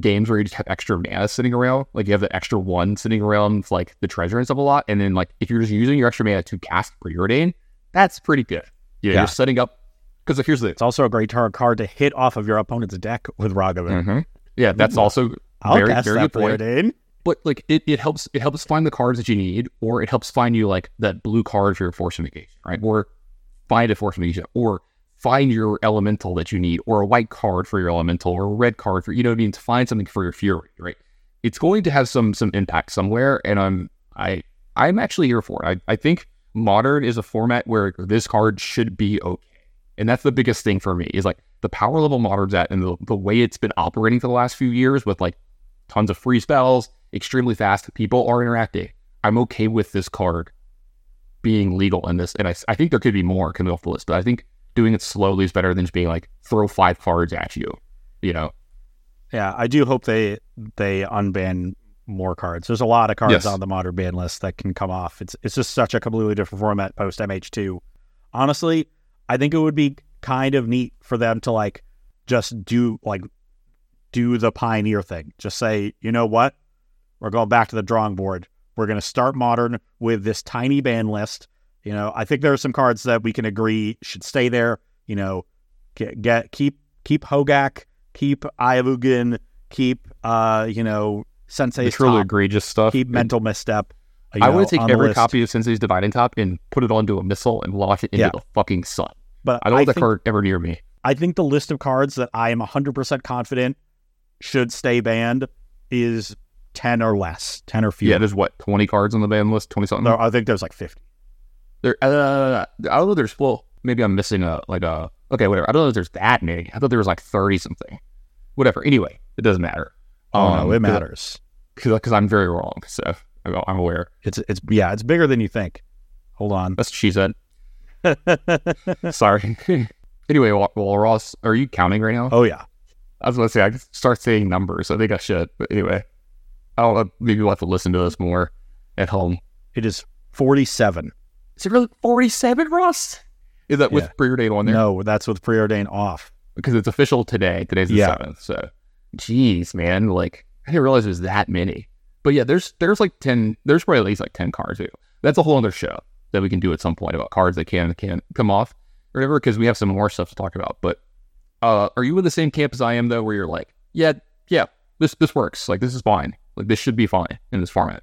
games where you just have extra mana sitting around. Like you have the extra one sitting around like the treasure and stuff a lot. And then like if you're just using your extra mana to cast Preordain, that's pretty good. Know, Yeah. you're setting up because here's the It's also a great tar- card to hit off of your opponent's deck with Ragavan. Mhm. yeah, that's Ooh. also I'll very cast very that good point. But like it, it helps it helps find the cards that you need, or it helps find you like that blue card for your force negation, right? Or find a force negation, or find your elemental that you need, or a white card for your elemental, or a red card for you know what I mean to find something for your fury, right? It's going to have some some impact somewhere, and I'm I I'm actually here for it. I, I think modern is a format where this card should be okay. And that's the biggest thing for me is like the power level modern's at and the, the way it's been operating for the last few years with like tons of free spells, extremely fast. People are interacting. I'm okay with this card being legal in this. And I, I think there could be more coming off the list, but I think doing it slowly is better than just being like throw five cards at you, you know? Yeah, I do hope they they unban more cards. There's a lot of cards Yes. on the modern ban list that can come off. It's it's just such a completely different format post MH2. Honestly, I think it would be kind of neat for them to like just do like do the pioneer thing. Just say, you know what? We're going back to the drawing board. We're going to start modern with this tiny ban list. You know, I think there are some cards that we can agree should stay there. You know, get, get keep keep Hogaak, keep Eye of Ugin, keep uh, you know, The Sensei's truly top, egregious stuff. keep mental misstep. you I know, want to take every list. copy of Sensei's Divining Top and put it onto a missile and launch it into Yeah. the fucking sun. but I don't want that think, card ever near me. I think the list of cards that I am 100% confident should stay banned is 10 or less, 10 or fewer. Yeah, there's what twenty cards on the ban list, twenty something. No, I think there's like 50. There, uh, I don't know. There's well, maybe I'm missing a like a okay, whatever. I don't know if there's that many. I thought there was like thirty something. Whatever. Anyway, it doesn't matter. Oh, no, it Um, matters. because I'm very wrong. So I'm, I'm aware. It's it's yeah, it's bigger than you think. Hold on. That's what she said. Sorry. anyway, well, well, Ross, are you counting right now? oh yeah. I was going to say I start saying numbers. I think I should. But anyway, I don't know. Maybe we'll have to listen to this more at home. It is 47. Is it really 47, Ross? Is that with Yeah. preordained on there? No, that's with preordained off. because it's official today. Today's the Yeah. seventh. So, jeez, man, like I didn't realize it was that many. But yeah, there's there's like ten. There's probably at least like ten cards. Too. That's a whole other show that we can do at some point about cards that can and can't come off or whatever. Because we have some more stuff to talk about. But uh, are you in the same camp as I am though, where you're like, yeah, yeah, this this works. Like this is fine. Like this should be fine in this format.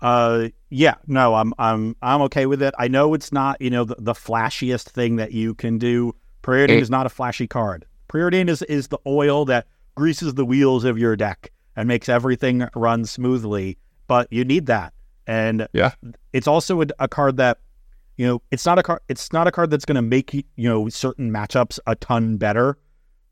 Uh yeah, no, I'm I'm I'm okay with it. I know it's not, you know, the, the flashiest thing that you can do. Preordained is not a flashy card. Preordained is is the oil that greases the wheels of your deck and makes everything run smoothly, but you need that. And Yeah. it's also a, a card that you know, it's not a card it's not a card that's going to make you know certain matchups a ton better,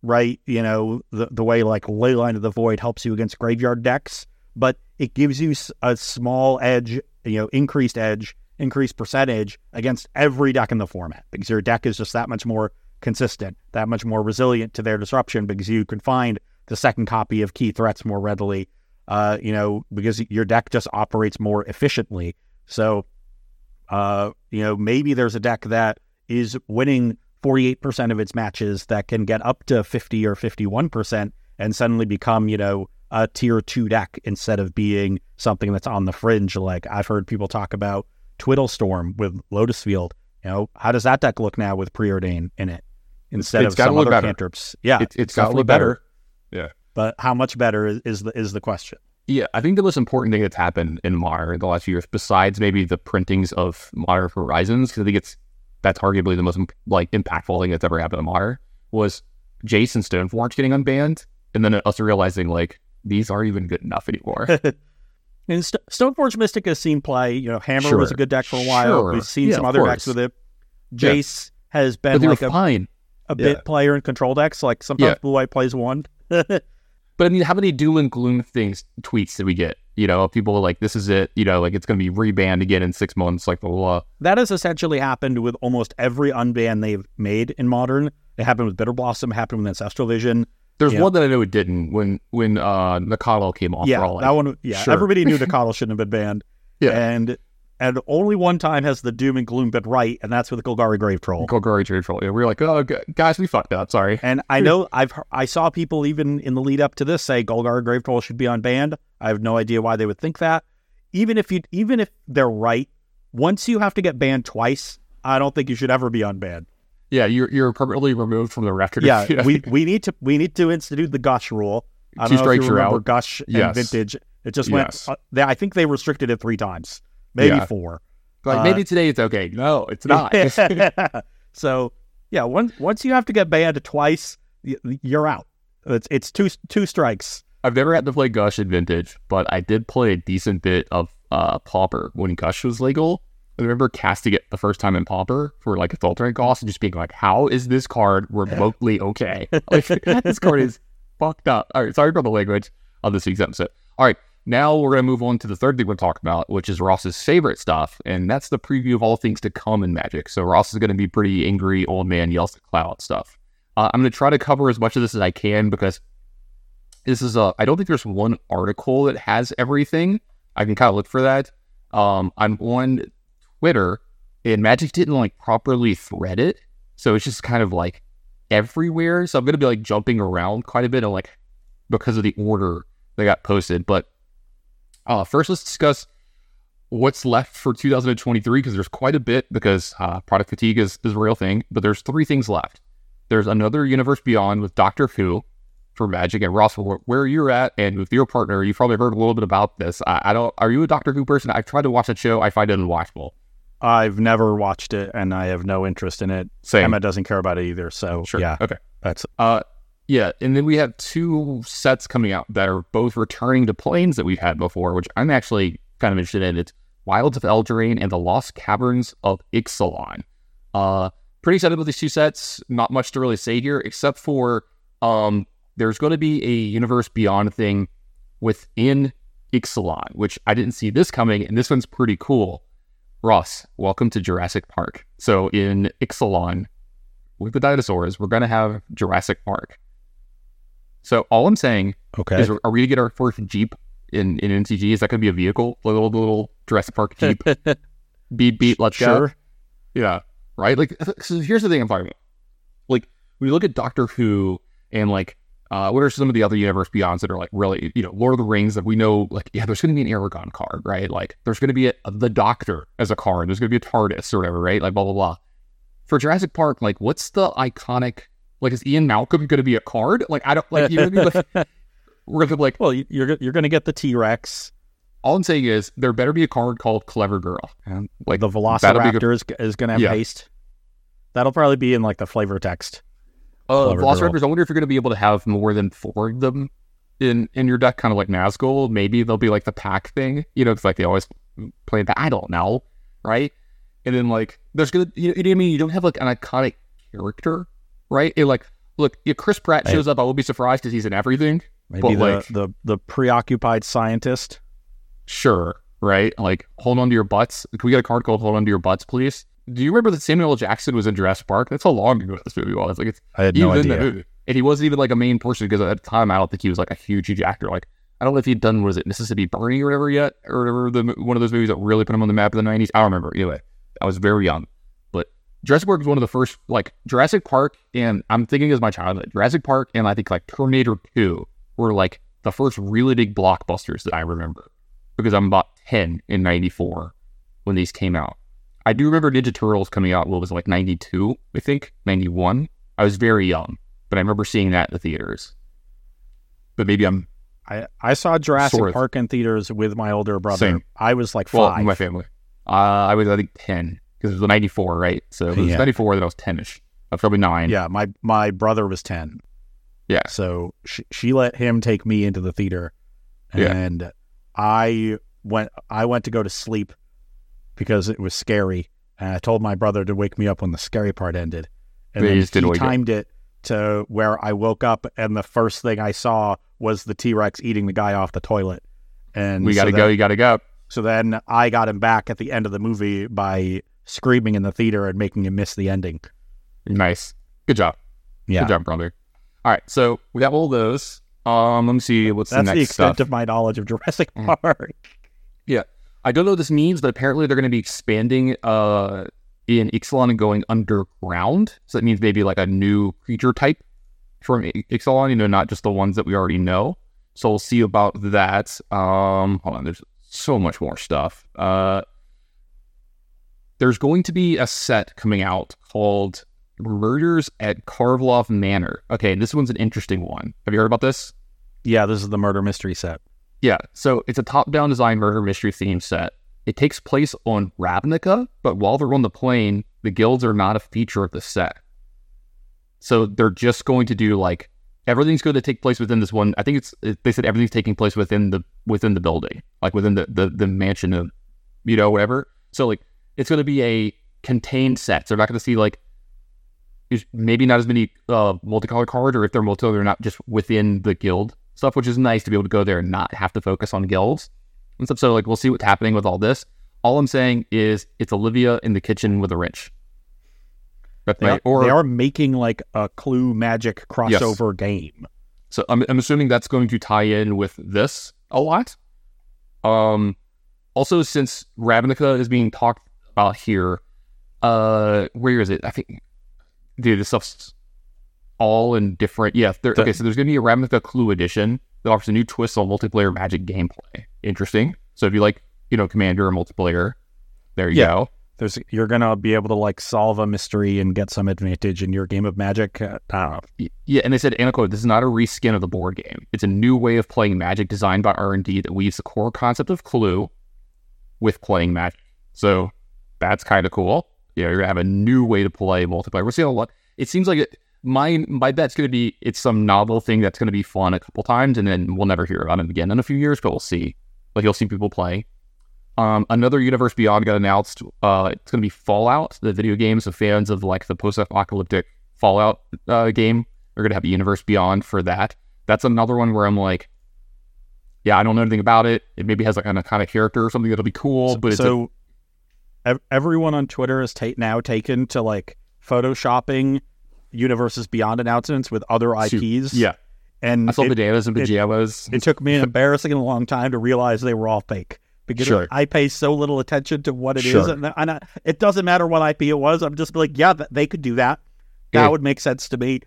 right? You know, the the way like Leyline of the Void helps you against graveyard decks, but it gives you a small edge, you know, increased edge, increased percentage against every deck in the format because your deck is just that much more consistent, that much more resilient to their disruption because you can find the second copy of key threats more readily. Uh, you know, because your deck just operates more efficiently. So, uh, you know, maybe there's a deck that is winning 48% of its matches that can get up to 50 or 51% and suddenly become, you know, a tier two deck instead of being something that's on the fringe. Like I've heard people talk about Twiddlestorm with Lotus Field. You know, how does that deck look now with preordain in it instead It's of gotta some other better. cantrips? Yeah, It's it's got to definitely look better. Yeah. but how much better is, is the is the question? Yeah, I think the most important thing that's happened in Modern in the last few years, besides maybe the printings of Modern Horizons, because I think it's that's arguably the most like impactful thing that's ever happened in Modern, was Jace and Stoneforge getting unbanned, and then us realizing like these aren't even good enough anymore. And St- Stoneforge Mystic has seen play. You know, Hammer Sure. was a good deck for a while. Sure. We've seen Yeah, some other course. decks with it. Yeah. Jace has been like a, fine. a bit Yeah. player in control decks. Like sometimes Yeah. Blue White plays one. But I mean, how many doom and gloom things tweets did we get? You know, people like, "This is it." You know, like it's going to be rebanned again in six months. Like blah blah. blah. that has essentially happened with almost every unban they've made in Modern. It happened with Bitterblossom. It happened with Ancestral Vision. There's Yeah. one that I know it didn't when when uh Nacatl came off. yeah, we're all like, that one. Yeah, sure. everybody knew the Coddle shouldn't have been banned. Yeah. and and only one time has the doom and gloom been right, and that's with the Golgari Grave Troll. Golgari Grave troll. Yeah, we were like, "Oh, guys, we fucked up. Sorry." And I know I've I saw people even in the lead up to this say Golgari Grave Troll should be unbanned. I have no idea why they would think that. Even if you even if they're right, once you have to get banned twice, I don't think you should ever be unbanned. Yeah, you're you're permanently removed from the record. Yeah, You know? we we need to we need to institute the Gush rule. I Two don't know if strikes, you remember out. Gush and Vintage. It just Yes. went. Uh, they, I think they restricted it three times, maybe Yeah. four. like uh, maybe today it's okay. No, it's not. so yeah, once once you have to get banned twice, you're out. It's it's two two strikes. I've never had to play Gush in Vintage, but I did play a decent bit of uh, Pauper when Gush was legal. I remember casting it the first time in Pauper for like its alternate cost and just being like, "How is this card remotely okay? Like this card is fucked up." All right, sorry for the language on this week's episode. All right, now we're gonna move on to the third thing we're talking about, which is Ross's favorite stuff, and that's the preview of all things to come in Magic. So Ross is gonna be pretty angry old man yells at cloud stuff. Uh, I'm gonna try to cover as much of this as I can because this is a. I don't think there's one article that has everything. I can kind of look for that. Um, I'm on Twitter, and Magic didn't like properly thread it, so it's just kind of like everywhere. So I'm gonna be like jumping around quite a bit, and like because of the order they got posted. But uh, first, let's discuss what's left for 2023 because there's quite a bit because uh, product fatigue is, is a real thing. But there's three things left. There's another universe beyond with Doctor Who for Magic and Ross. Where you're at and with your partner, you've probably heard a little bit about this. I, I don't. Are you a Doctor Who person? I've tried to watch that show. I find it unwatchable. I've never watched it, and I have no interest in it. Same. Emma doesn't care about it either. So Sure. yeah, Okay. that's Uh, yeah, and then we have two sets coming out that are both returning to planes that we've had before, which I'm actually kind of interested in. It's Wilds of Eldraine and the Lost Caverns of Ixalan. Uh, pretty excited about these two sets. Not much to really say here, except for um, there's going to be a Universe Beyond thing within Ixalan, which I didn't see this coming, and this one's pretty cool. Ross, welcome to Jurassic Park. So in Ixalan, with the dinosaurs, we're going to have Jurassic Park. So all I'm saying okay. is, are we going to get our first Jeep in, in NCG? Is that going to be a vehicle? A little, little Jurassic Park Jeep? beat, beat, let's go. sure. Yeah. Right? Like, so here's the thing I'm talking about. Like, when you look at Doctor Who and, like, uh, what are some of the other universe beyonds that are like really, you know, Lord of the Rings that we know, like, yeah, there's going to be an Aragorn card, right? Like, there's going to be a, the Doctor as a card. There's going to be a TARDIS or whatever, right? Like, blah, blah, blah. For Jurassic Park, like, what's the iconic, like, is Ian Malcolm going to be a card? Like, I don't, like, you know what I mean? Like, we're going to, be like, well, you- you're you're going to get the T Rex. all I'm saying is there better be a card called Clever Girl. And, like, The that'll good. Velociraptor is, is going to have Yeah. haste. That'll probably be in like the flavor text. Uh, Velociraptors, Girl. I wonder if you're going to be able to have more than four of them in in your deck, kind of like Nazgul. Maybe they'll be like the pack thing, you know, because like they always play that. I don't know, right? And then like there's gonna, you know, what I mean, you don't have like an iconic character, right? It, like, look, if Chris Pratt shows up, I will be surprised because he's in everything. Maybe But, the, like- the the preoccupied scientist. Sure, right? Like, hold on to your butts. Can we get a card called "Hold on to your butts," please? Do you remember that Samuel L. Jackson was in Jurassic Park? That's how long ago this movie was. Like, it's I had no idea. And he wasn't even like a main person because at the time I don't think he was like a huge, huge actor. Like I don't know if he'd done was it Mississippi Burning or whatever yet, or whatever the one of those movies that really put him on the map in the nineties. I don't remember. Anyway, I was very young. But Jurassic Park was one of the first like Jurassic Park and I'm thinking as my childhood. Jurassic Park and I think like Terminator Two were like the first really big blockbusters that I remember. Because I'm about ten in ninety four when these came out. I do remember Ninja Turtles coming out, what was it, like 92, I think, 91. I was very young, but I remember seeing that in the theaters. But maybe I'm, I, I saw Jurassic Sort of. Park in theaters with my older brother. Same. I was like well, five. my family. Uh, I was, I think, 10, because it was 94, right? So it was Yeah. 94, then I was 10 ish. I was probably nine. yeah, my my brother was ten. Yeah. So she she let him take me into the theater, Yeah. and I went I went to go to sleep because it was scary, and I told my brother to wake me up when the scary part ended, and They then just didn't he wake you up. timed it to where I woke up, and the first thing I saw was the T Rex eating the guy off the toilet, and We got to then- go. You got to go. So then I got him back at the end of the movie by screaming in the theater and making him miss the ending. Nice. Good job. Yeah. Good job, brother. All right. So we have all those. Um, let me see. What's That's the the, next extent stuff? of my knowledge of Jurassic Mm. Park. I don't know what this means, but apparently they're going to be expanding uh, in Ixalan and going underground. So that means maybe like a new creature type from Ixalan, you know, not just the ones that we already know. So we'll see about that. Um, hold on, there's so much more stuff. Uh, there's going to be a set coming out called Murders at Karlov Manor. Okay, this one's an interesting one. Have you heard about this? Yeah, this is the murder mystery set. Yeah, so it's a top-down design murder mystery theme set. It takes place on Ravnica, but while they're on the plane, the guilds are not a feature of the set. So they're just going to do like everything's going to take place within this one. I think it's they said everything's taking place within the within the building, like within the the, the mansion of you know whatever. So like it's going to be a contained set. So they're not going to see like maybe not as many uh, multicolor cards, or if they're multicolor, they're not just within the guild stuff, which is nice to be able to go there and not have to focus on guilds and stuff. So like we'll see what's happening with all this. All I'm saying is it's Olivia in the kitchen with a wrench. They, are, or they are making like a clue magic crossover game. So I'm, I'm assuming that's going to tie in with this a lot. Um, also, since Ravnica is being talked about here, uh, where is it? I think, dude, this stuff's all in different. Yeah, there, The- okay. So there's going to be a Ravnica Clue edition that offers a new twist on multiplayer Magic gameplay. Interesting. So if you like, you know, Commander or multiplayer, there you Yeah. go. There's you're gonna be able to like solve a mystery and get some advantage in your game of Magic. Uh, I don't know. Yeah, and they said, and quote, this is not a reskin of the board game. It's a new way of playing Magic designed by R&D that weaves the core concept of Clue with playing Magic. So that's kind of cool. Yeah, you're going to have a new way to play multiplayer. We're seeing a lot. It seems like it, my, my bet's going to be it's some novel thing that's going to be fun a couple times, and then we'll never hear about it again in a few years, but we'll see. But you'll see people play. Um, another Universe Beyond got announced. Uh, it's going to be Fallout, the video games of fans of like the post-apocalyptic Fallout uh, game. They're going to have a Universe Beyond for that. That's another one where I'm like, yeah, I don't know anything about it. It maybe has like kind of kind of character or something that'll be cool, but it's a, so ev- everyone on Twitter is ta- now taken to like photoshopping universes beyond announcements with other IPs. yeah. and I saw it, bananas and pajamas. it took me an embarrassing long time to realize they were all fake because Sure. I pay so little attention to what it is, Sure. and, and I, it doesn't matter what IP it was. I'm just like, yeah, they could do that. That Yeah. would make sense to me.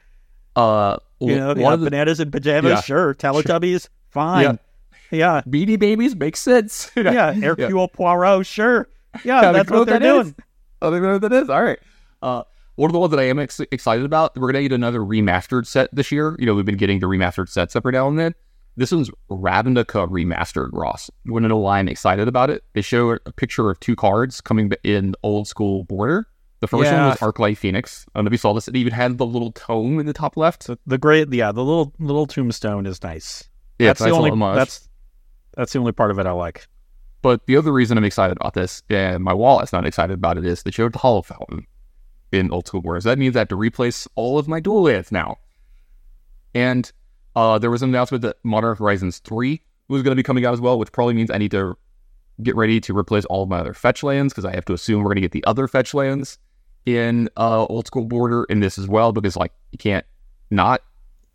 uh, You know, one yeah, of the bananas and pajamas, Yeah. sure. Teletubbies, fine. Yeah, yeah. Beanie Babies makes sense. yeah. Hercule Poirot, sure. Yeah, that's what they're is. doing. I don't even know what that is. All right. Uh, one of the ones that I am ex- excited about, we're going to get another remastered set this year. You know, we've been getting the remastered sets every now and then. This one's Ravnica remastered, Ross. You want to know why I'm excited about it? They show a picture of two cards coming in old school border. The first Yeah. one was Arclight Phoenix. I don't know if you saw this. It even had the little tome in the top left. The, the great, yeah, the little little tombstone is nice. Yeah, that's nice the only that's that's the only part of it I like. But the other reason I'm excited about this, and my wallet's not excited about it, is they showed the Hallowed Fountain in Old School Wars. That means I have to replace all of my dual lands now. And uh, there was an announcement that Modern Horizons 3 was going to be coming out as well, which probably means I need to get ready to replace all of my other fetch lands because I have to assume we're going to get the other fetch lands in uh, Old School Border in this as well because, like, you can't not.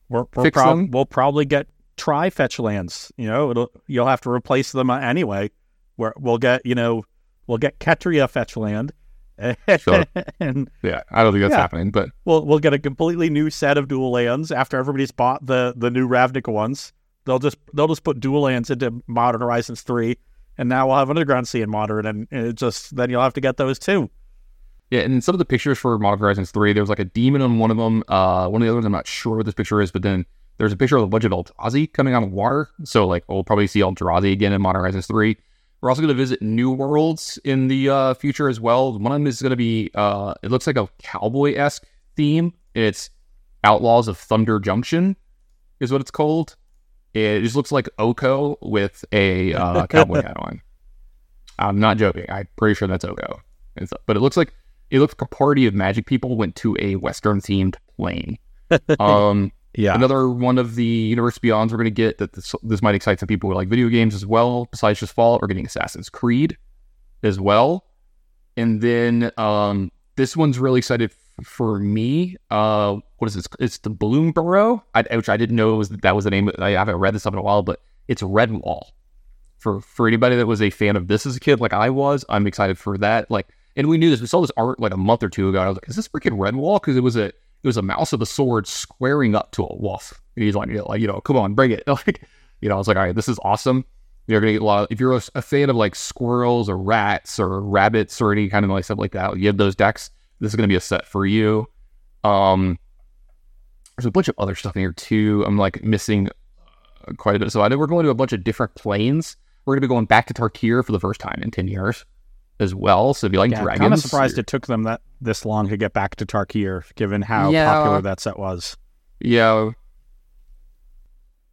We're, we're Fix prob- them? We'll probably get try fetch lands. You know, it'll you'll have to replace them anyway. Where we'll get, you know, we'll get Ketria fetch land, Sure. and Yeah, I don't think that's Yeah. happening, but we'll we'll get a completely new set of dual lands after everybody's bought the the new Ravnica ones. They'll just they'll just put dual lands into Modern Horizons three, and now we'll have Underground Sea in Modern, and it just then you'll have to get those too. Yeah, and some of the pictures for Modern Horizons 3, there was like a demon on one of them. Uh, one of the others, I'm not sure what this picture is, but then there's a picture of a bunch of Eldrazi coming out of water. So, like, we'll probably see Eldrazi again in Modern Horizons 3. We're also going to visit new worlds in the uh, future as well. One of them is going to be, uh, it looks like a cowboy esque theme. It's Outlaws of Thunder Junction, is what it's called. It just looks like Oko with a uh, cowboy hat on. I'm not joking. I'm pretty sure that's Oko. It's, but it looks like it looks like a party of magic people went to a western themed plane. Um, Yeah, another one of the universe beyonds we're going to get that this, this might excite some people who like video games as well. Besides just Fallout, we're getting Assassin's Creed as well, and then um, this one's really excited for me. Uh, what is this? It's the Bloomburrow, I, which I didn't know was that was the name. I haven't read this up in a while, but it's Redwall. For for anybody that was a fan of this as a kid, like I was, I'm excited for that. Like, and we knew this. We saw this art like a month or two ago. I was like, is this freaking Redwall? Because it was a it was a mouse with a sword squaring up to a wolf. And he's like, you know, like, you know, come on, bring it. Like, you know, I was like, all right, this is awesome. You're gonna get a lot. Of, if you're a, a fan of like squirrels or rats or rabbits or any kind of like stuff like that, you have those decks. This is gonna be a set for you. Um, there's a bunch of other stuff in here too. I'm like missing uh, quite a bit. So I know we're going to a bunch of different planes. We're gonna be going back to Tarkir for the first time in ten years as well. So if you like yeah. I'm kind of surprised it took them that this long to get back to Tarkir, given how Yeah. popular that set was. Yeah.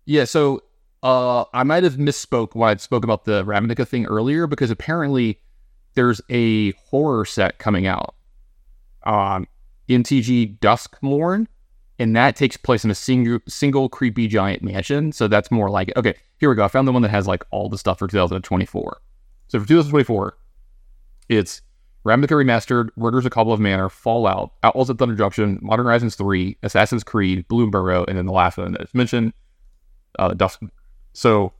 Yeah, so uh I might have misspoke when I spoke about the Ravnica thing earlier because apparently there's a horror set coming out on MTG Duskmourn, and that takes place in a single single creepy giant mansion. So that's more like it. okay, here we go. I found the one that has like all the stuff for 2024. So for 2024, it's Ravnica Remastered, Murders of Karlov Manor, Fallout, Outlaws of Thunder Junction, Modern Horizons 3, Assassin's Creed, Bloomburrow, and then the last one that's mentioned, uh, Dusk. So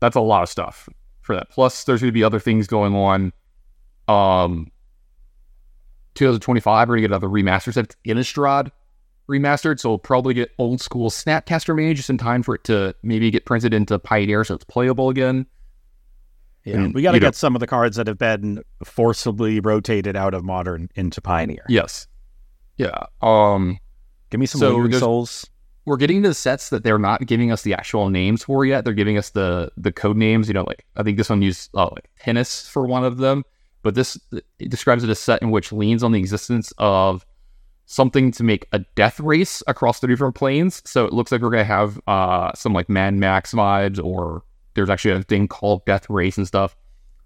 that's a lot of stuff for that. Plus, there's going to be other things going on. Um, 2025, we're going to get another remaster set. Innistrad remastered, so we'll probably get old school Snapcaster Mage just in time for it to maybe get printed into Pioneer so it's playable again. Yeah, And, we got to you know- get some of the cards that have been forcibly rotated out of modern into Pioneer. Yes. Yeah. Um, Give me some So Lingering Souls. we're getting to the sets that they're not giving us the actual names for yet. They're giving us the the code names. You know, like I think this one used uh, like tennis for one of them, but this it describes it as a set in which leans on the existence of something to make a death race across the different planes. So it looks like we're gonna have uh some like Mad Max vibes, or there's actually a thing called Death Race and stuff.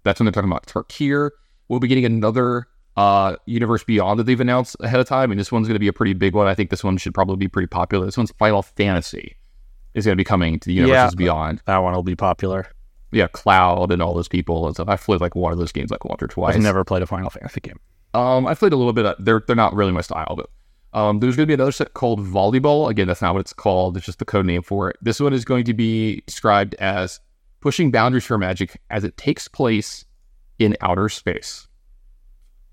That's when they're talking about Tarkir. We'll be getting another uh Universe Beyond that they've announced ahead of time, and this one's going to be a pretty big one. I think this one should probably be pretty popular. This one's Final Fantasy is going to be coming to the Universes Yeah. Beyond. That one will be popular. Yeah, Cloud and all those people and stuff. I played like one of those games like once or twice. I've never played a Final Fantasy game. Um, I played a little bit. Of, they're they're not really my style, but um, there's going to be another set called Volleyball. Again, that's not what it's called. It's just the code name for it. This one is going to be described as pushing boundaries for Magic as it takes place in outer space.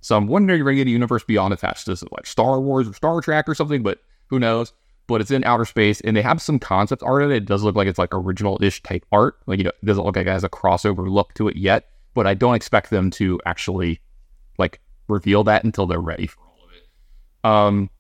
So I'm wondering if we're going to get a universe beyond attached to this, like Star Wars or Star Trek or something, but who knows? But it's in outer space, and they have some concept art in it. It does look like it's like original-ish type art. Like you know, it doesn't look like it has a crossover look to it yet. But I don't expect them to actually like reveal that until they're ready for all of it. Um,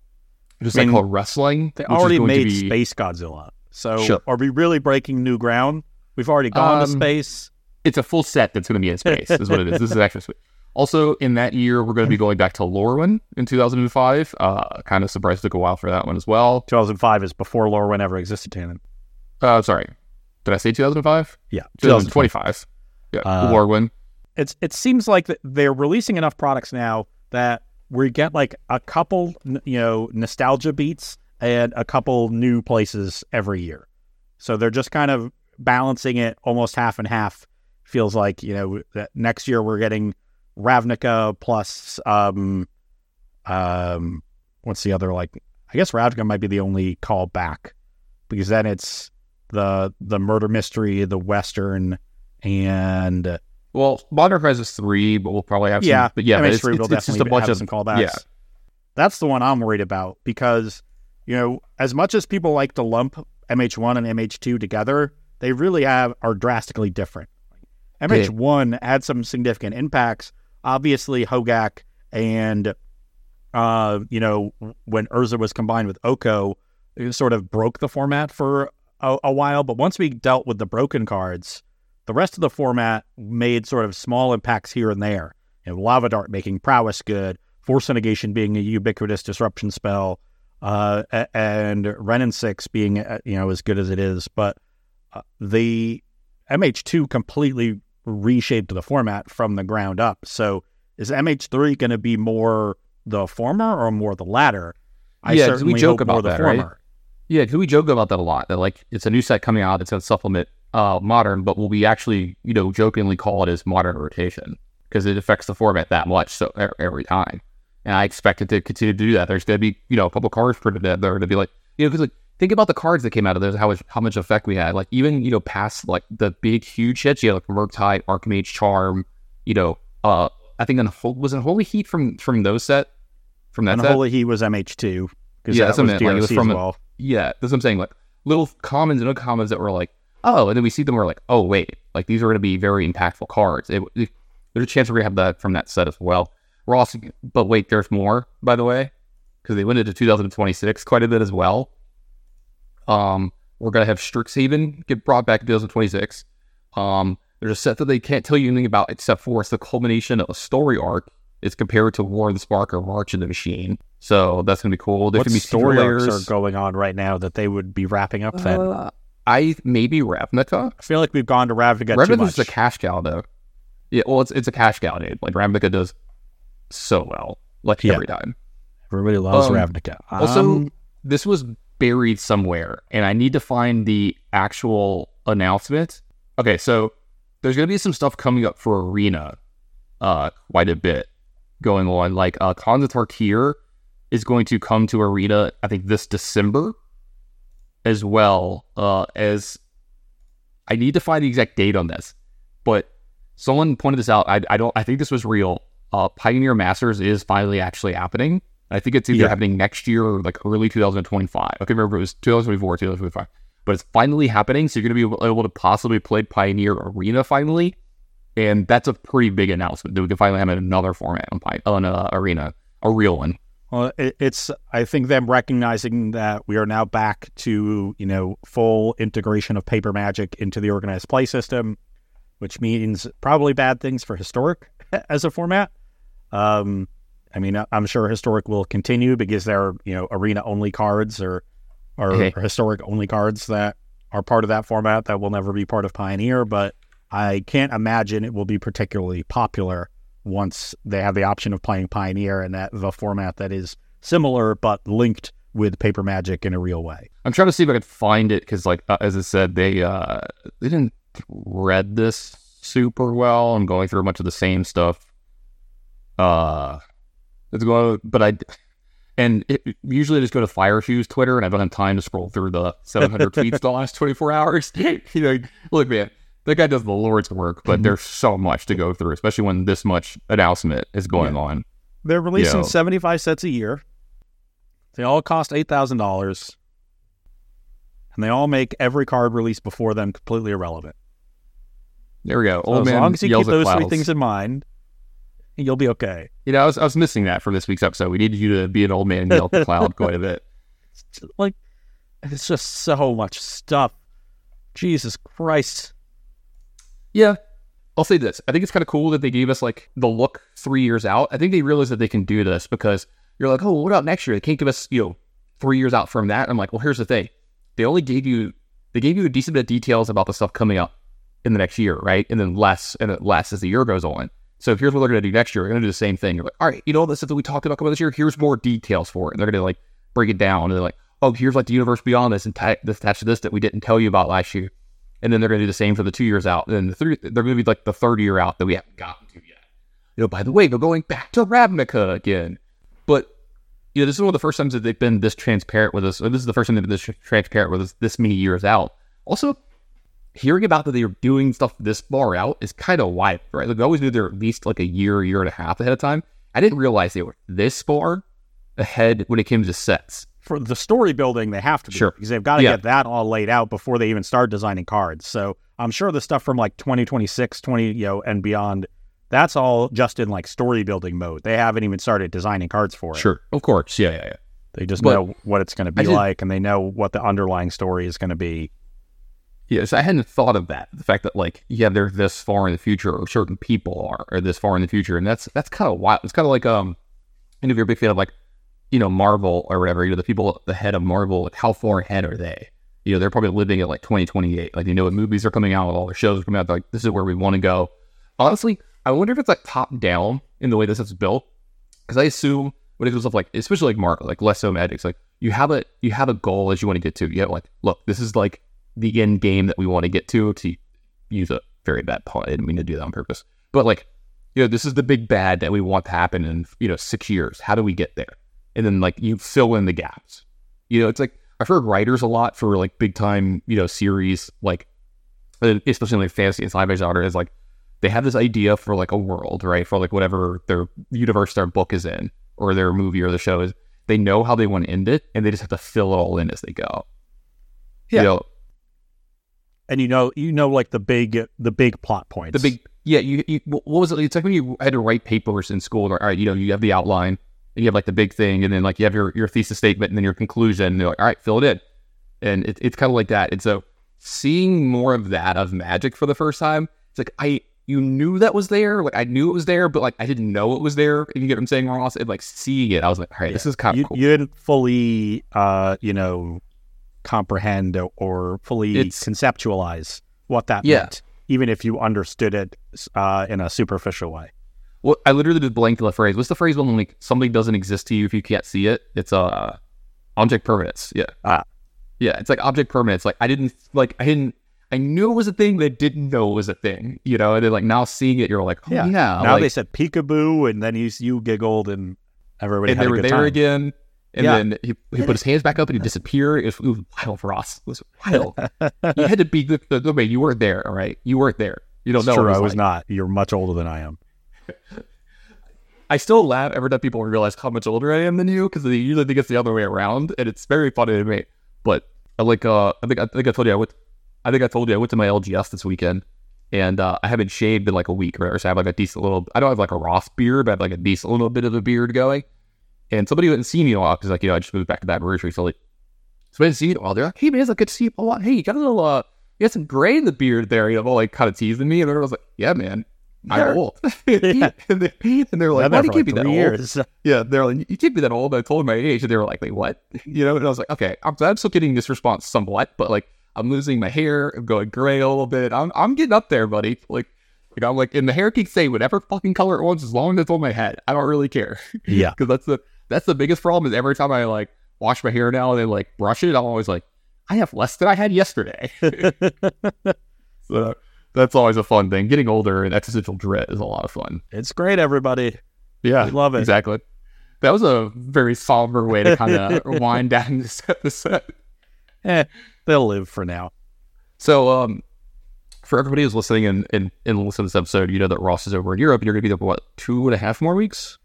a I mean, called wrestling. They already made be- Space Godzilla. So Sure. are we really breaking new ground? We've already gone to Um, space. It's a full set that's going to be in space. is what it is. This is actually sweet. Also, in that year, we're going to be going back to Lorwyn in 2005. Uh, kind of surprised it took a while for that one as well. 2005 is before Lorwyn ever existed, Tannon. Uh, sorry, did I say 2005? Yeah, 2025. Yeah, Uh, Lorwyn. It's it seems like they're releasing enough products now that we get like a couple, you know, nostalgia beats and a couple new places every year. So they're just kind of balancing it almost half and half. Feels like you know that next year we're getting Ravnica plus um um what's the other like I guess Ravnica might be the only call back because then it's the the murder mystery, the western, and Well, Modern Crisis 3, but we'll probably have some. yeah, but yeah, but MH3 it's, it's, it's just a bunch of some callbacks. yeah. That's the one I'm worried about because you know as much as people like to lump MH1 and MH2 together, they really have are drastically different. MH1 had some significant impacts. Obviously, Hogaak and uh, you know when Urza was combined with Oko, it sort of broke the format for a, a while. But once we dealt with the broken cards, the rest of the format made sort of small impacts here and there. You know, Lava Dart making prowess good, Force Negation being a ubiquitous disruption spell, uh, and Wrenn and Six being uh, you know as good as it is. But uh, the MH2 completely reshaped the format from the ground up. So is MH3 going to be more the former or more the latter? I Yeah, 'cause we certainly joke about the that, right? former. Yeah, because we joke about that a lot. That like it's a new set coming out that's going to supplement uh, modern, but will we actually, you know, jokingly call it as modern rotation because it affects the format that much so every time. And I expect it to continue to do that. There's going to be, you know, a couple cards printed that are going to be like, you know, because like think about the cards that came out of this, how much how much effect we had. Like even you know past like the big huge hits, you had like Murktide, Archmage Charm, you know, uh, I think then was it Holy Heat from from those set from that And set. Holy He was MH2 because Yeah, that that's what was meant, like, it was from well. Yeah, that's what I'm saying. Like little commons and uncommons that were like, oh, and then we see them, we're like, oh, wait, like these are going to be very impactful cards. It, it- there's a chance we're going to have that from that set as well. We're also, but wait, there's more, by the way, because they went into 2026 quite a bit as well. Um, we're going to have Strixhaven get brought back in 2026. Um, there's a set that they can't tell you anything about except for it's the culmination of a story arc. It's compared to War of the Spark or March of the Machine. So that's going to be cool. There's What going to be story arcs layers. are going on right now that they would be wrapping up then? Uh, I maybe Ravnica. I feel like we've gone to Ravnica too Ravnica's much. a cash cow though. Yeah, well, it's it's a cash cow, dude. Like Ravnica does so well, like Yeah. every time. Everybody loves Um, Ravnica. Also, Um, this was buried somewhere, and I need to find the actual announcement. Okay, so there's gonna be some stuff coming up for Arena, uh, quite a bit going on. Like uh, of Tarkir is going to come to Arena, I think this December, as well uh, as I need to find the exact date on this, but someone pointed this out. I, I don't. I think this was real. Uh, Pioneer Masters is finally actually happening. I think it's either Yeah. happening next year or like early 2025. I can't remember it was 2024 2025, but it's finally happening. So you're going to be able, able to possibly play Pioneer Arena finally, and that's a pretty big announcement that we can finally have another format on Pi- on uh, Arena, a real one. Well, it's I think them recognizing that we are now back to you know full integration of paper magic into the organized play system, which means probably bad things for historic as a format. Um, I mean, I'm sure historic will continue because there are you know arena only cards or or, Okay. or historic only cards that are part of that format that will never be part of Pioneer. But I can't imagine it will be particularly popular once they have the option of playing Pioneer and that the format that is similar but linked with paper magic in a real way. I'm trying to see if I could find it because, like, uh, as I said, they uh they didn't read this super well. I'm going through a bunch of the same stuff. Uh, it's going, but I and it, usually I just go to Fire Shoes Twitter, and I don't have time to scroll through the 700 tweets the last 24 hours. you know, look, man, that guy does the Lord's work, but Mhm. there's so much to go through, especially when this much announcement is going on. They're releasing Yo. 75 sets a year. They all cost $8,000. And they all make every card released before them completely irrelevant. There we go. So Old as man long as you keep those three things in mind, you'll be okay. You know, I was, I was missing that from this week's episode. We needed you to be an old man and yell at the cloud quite a bit. Like it's just so much stuff. Jesus Christ. Yeah. I'll say this. I think it's kind of cool that they gave us like the look three years out. I think they realized that they can do this because you're like, oh, what about next year? They can't give us, you know, three years out from that. I'm like, well, here's the thing. They only gave you they gave you a decent bit of details about the stuff coming up in the next year, right? And then less and less as the year goes on. So here's what they're gonna do next year. They're gonna do the same thing. You're like, all right, you know all the stuff that we talked about coming this year, here's more details for it. And they're gonna like break it down and they're like, oh, here's like the universe beyond this and ta- this attached to this that we didn't tell you about last year and then they're going to do the same for the two years out. And then the three, they're going to be like the third year out that we haven't gotten to yet. You know, by the way, they're going back to Ravnica again. But you know, this is one of the first times that they've been this transparent with us. This is the first time they've been this transparent with us this many years out. Also, hearing about that they're doing stuff this far out is kind of wild, right? Like, they always knew they're at least like a year, year and a half ahead of time. I didn't realize they were this far ahead when it came to sets. For the story building, they have to be Sure. because they've got to Yeah. get that all laid out before they even start designing cards. So I'm sure the stuff from like 2026, 20, you know, and beyond, that's all just in like story building mode. They haven't even started designing cards for it. Sure, of course, yeah, yeah, yeah. They just But know what it's going to be like and they know what the underlying story is going to be. Yes, I hadn't thought of that. The fact that like, yeah, they're this far in the future, or certain people are, or this far in the future, and that's that's kind of wild. It's kind of like um, and if you're a big fan of like, you know, Marvel or whatever, you know, the people at the head of Marvel, like, how far ahead are they? You know, they're probably living at like 2028. Like, you know what movies are coming out, all the shows are coming out. They're like, this is where we want to go. Honestly, I wonder if it's like top down in the way this is built, because I assume when it comes stuff like, especially like Marvel, like less so magics, like you have a you have a goal as you want to get to. You have like, look, this is like the end game that we want to get to. To use a very bad pun, I didn't mean to do that on purpose, but like, you know, this is the big bad that we want to happen in you know six years. How do we get there? And then like you fill in the gaps. You know, it's like I've heard writers a lot for like big time you know series like uh, especially in like fantasy and sci-fi genre is like they have this idea for like a world, right? For like whatever their universe their book is in, or their movie or the show is. They know how they want to end it, and they just have to fill it all in as they go. Yeah. You know, And you know, you know, like the big, the big plot points. the big yeah. You, you what was it? It's like when you had to write papers in school. Or, All right, you know, you have the outline, and you have like the big thing, and then like you have your your thesis statement, and then your conclusion. And they're like, all right, fill it in, and it, it's kind of like that. And so seeing more of that of magic for the first time, it's like I you knew that was there, like I knew it was there, but like I didn't know it was there. If you get what I'm saying, Ross, and like seeing it, I was like, all right, this is kind of you, cool. you didn't fully, uh, you know, comprehend or, fully It's- conceptualize what that Yeah. meant, even if you understood it uh, in a superficial way. Well, I literally just blanked the phrase. What's the phrase when like something doesn't exist to you if you can't see it? It's uh object permanence. Yeah. Ah. Yeah, it's like object permanence. Like I didn't like I didn't I knew it was a thing, but I didn't know it was a thing. You know, and then like now seeing it, you're like, oh, Yeah. yeah. now like, they said peekaboo, and then you you giggled, and everybody and had they a were there time. again. And Yeah. then he, he put his hands back up and he disappeared. It was, it was wild for us. It was wild. you had to be the, the, the you weren't there, all right? You weren't there. You don't It's know. true. I was like. not. You're much older than I am. I still laugh every time people realize how much older I am than you because they usually think it's the other way around, and it's very funny to me. But I like, uh, I think I think I told you I went. I think I told you I went to my LGS this weekend, and uh, I haven't shaved in like a week, right? So I have like a decent little. I don't have like a Ross beard, but I have like a decent little bit of a beard going. And somebody who hadn't seen me in a while because like you know I just moved back to Baton Rouge recently. So I didn't see you in a while. They're like, "Hey man, it's like good to see you a lot. Hey, you got a little uh, you got some gray in the beard there." You know, like kind of teasing me, and I was like, "Yeah, man." I'm Yeah. old. and, they, and they're like, why do you keep like me that three old? Yeah, they're like, you can't be that old. I told them my age, and they were like, wait, what? You know, and I was like, okay, I'm, I'm still getting this response somewhat, but like, I'm losing my hair. I'm going gray a little bit. I'm, I'm getting up there, buddy. Like, you know, I'm like, and the hair can say whatever fucking color it wants as long as it's on my head. I don't really care Yeah. because that's the that's the biggest problem. Is every time I like wash my hair now and then like brush it, I'm always like, I have less than I had yesterday. so that's always a fun thing. Getting older and existential dread is a lot of fun. It's great, everybody. Yeah, We love it. Exactly. That was a very somber way to kind of wind down this episode. Eh, they'll live for now. So, um, for everybody who's listening and, and, and listening to this episode, you know that Ross is over in Europe and you're going to be there for what, two and a half more weeks?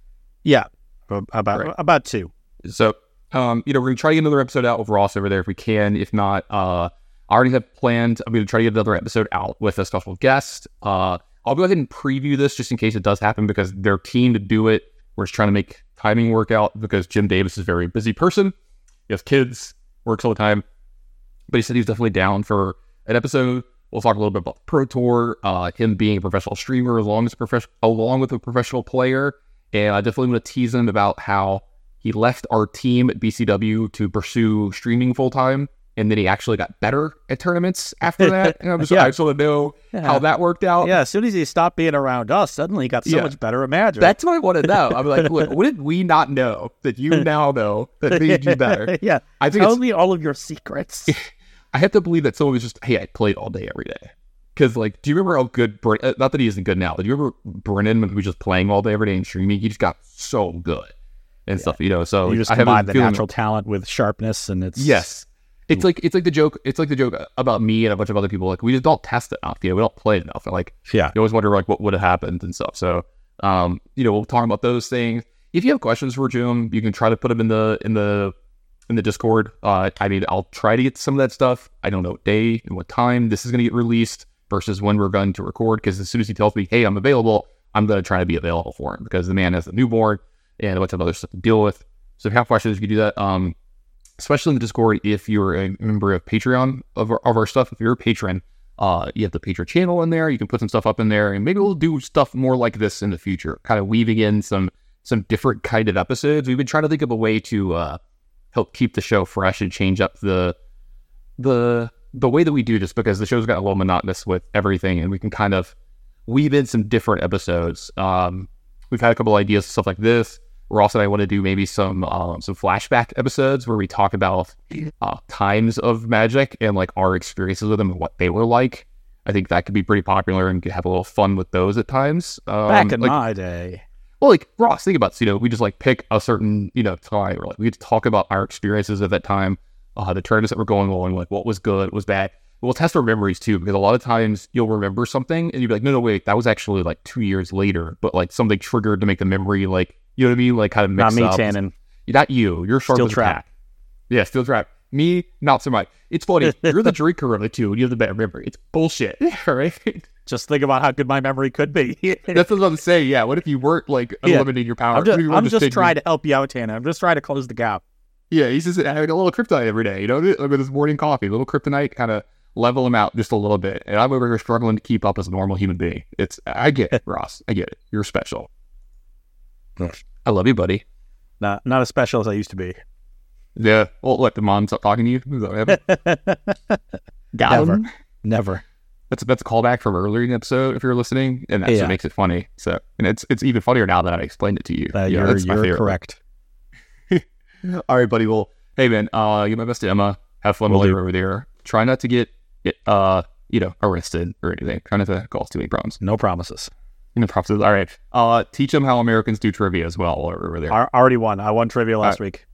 Yeah. Ab- About Right. about two. So, um, you know, we're to try to get another episode out with Ross over there if we can. If not, uh, I already have planned. I'm to try to get another episode out with a special guest. Uh, I'll go ahead and preview this just in case it does happen because they're keen to do it. We're just trying to make timing work out because Jim Davis is a very busy person. He has kids, works all the time. But he said he was definitely down for an episode. We'll talk a little bit about Pro Tour, uh, him being a professional streamer along as a professional, along with a professional player, and I definitely want to tease him about how he left our team at BCW to pursue streaming full time, and then he actually got better at tournaments after that. And I'm just, Yeah. I just want to know how that worked out. Yeah, as soon as he stopped being around us, suddenly he got so Yeah. much better at Magic. That's what I want to know. I'm like, look, what did we not know that you now know that made you better? yeah. I think Tell me all of your secrets. I have to believe that someone was just, hey, I played all day every day. Because, like, do you remember how good, uh, not that he isn't good now, but do you remember Brennan when he was just playing all day every day and streaming? He just got so good and stuff, you know? So you just I combine the natural talent with sharpness, and it's Yes. It's like it's like the joke. It's like the joke about me and a bunch of other people. Like we just don't test it enough. You know, we don't play enough. And like yeah. you always wonder like what would have happened and stuff. So, um, you know, we'll talk about those things. If you have questions for Jim, you can try to put them in the in the in the Discord. Uh, I mean, I'll try to get some of that stuff. I don't know what day and what time this is going to get released versus when we're going to record. Because as soon as he tells me, "Hey, I'm available," I'm going to try to be available for him because the man has a newborn and a bunch of other stuff to deal with. So if you have questions, you can do that. Um, especially in the Discord, if you're a member of Patreon of our, of our stuff, if you're a patron, uh, you have the Patreon channel in there. You can put some stuff up in there, and maybe we'll do stuff more like this in the future, kind of weaving in some some different kind of episodes. We've been trying to think of a way to uh, help keep the show fresh and change up the the the way that we do this because the show's got a little monotonous with everything, and we can kind of weave in some different episodes. Um, we've had a couple ideas, stuff like this. We're also I want to do maybe some um, some flashback episodes where we talk about uh, times of magic and like our experiences with them and what they were like. I think that could be pretty popular and could have a little fun with those at times. Um, Back in like, my day. well, like Ross, think about this, you know, we just like pick a certain, you know, time or like we get to talk about our experiences at that time, uh, the tournaments that were going on, like what was good, what was bad. We'll test our memories too, because a lot of times you'll remember something and you'll be like, no, no, wait, that was actually like two years later, but like something triggered to make the memory like, you know what I mean? Like kind of mix Not me, up. Tannon. Not you. You're sharp Steel as trap. Yeah, steel trap. Me, not so much. It's funny. You're the drinker of the two, and you have the better memory. It's bullshit, all right? Just think about how good my memory could be. That's what I'm saying. Yeah. What if you weren't like Yeah. eliminating your power? I'm just, I'm just trying to help you out, Tannon. I'm just trying to close the gap. Yeah, he's just having a little kryptonite every day. You know, like with his morning coffee, a little kryptonite, kind of level him out just a little bit. And I'm over here struggling to keep up as a normal human being. It's, I get it, Ross. I get it. You're special. I love you, buddy. Not not as special as I used to be. Yeah. Well, let the mom stop talking to you. Is that what? Got Never. him. Never. That's that's a callback from earlier in the episode. If you're listening, and that's Yeah. what makes it funny. So, and it's it's even funnier now that I explained it to you. Uh, Yeah, you're you're correct. All right, buddy. Well, hey man, uh, give my best to Emma. Have fun while you're over there. Try not to get, uh, you know, arrested or anything. Try not to cause too many problems. No promises. Know, props. All right. Uh, teach them how Americans do trivia as well while we're over there. I already won. I won trivia last week.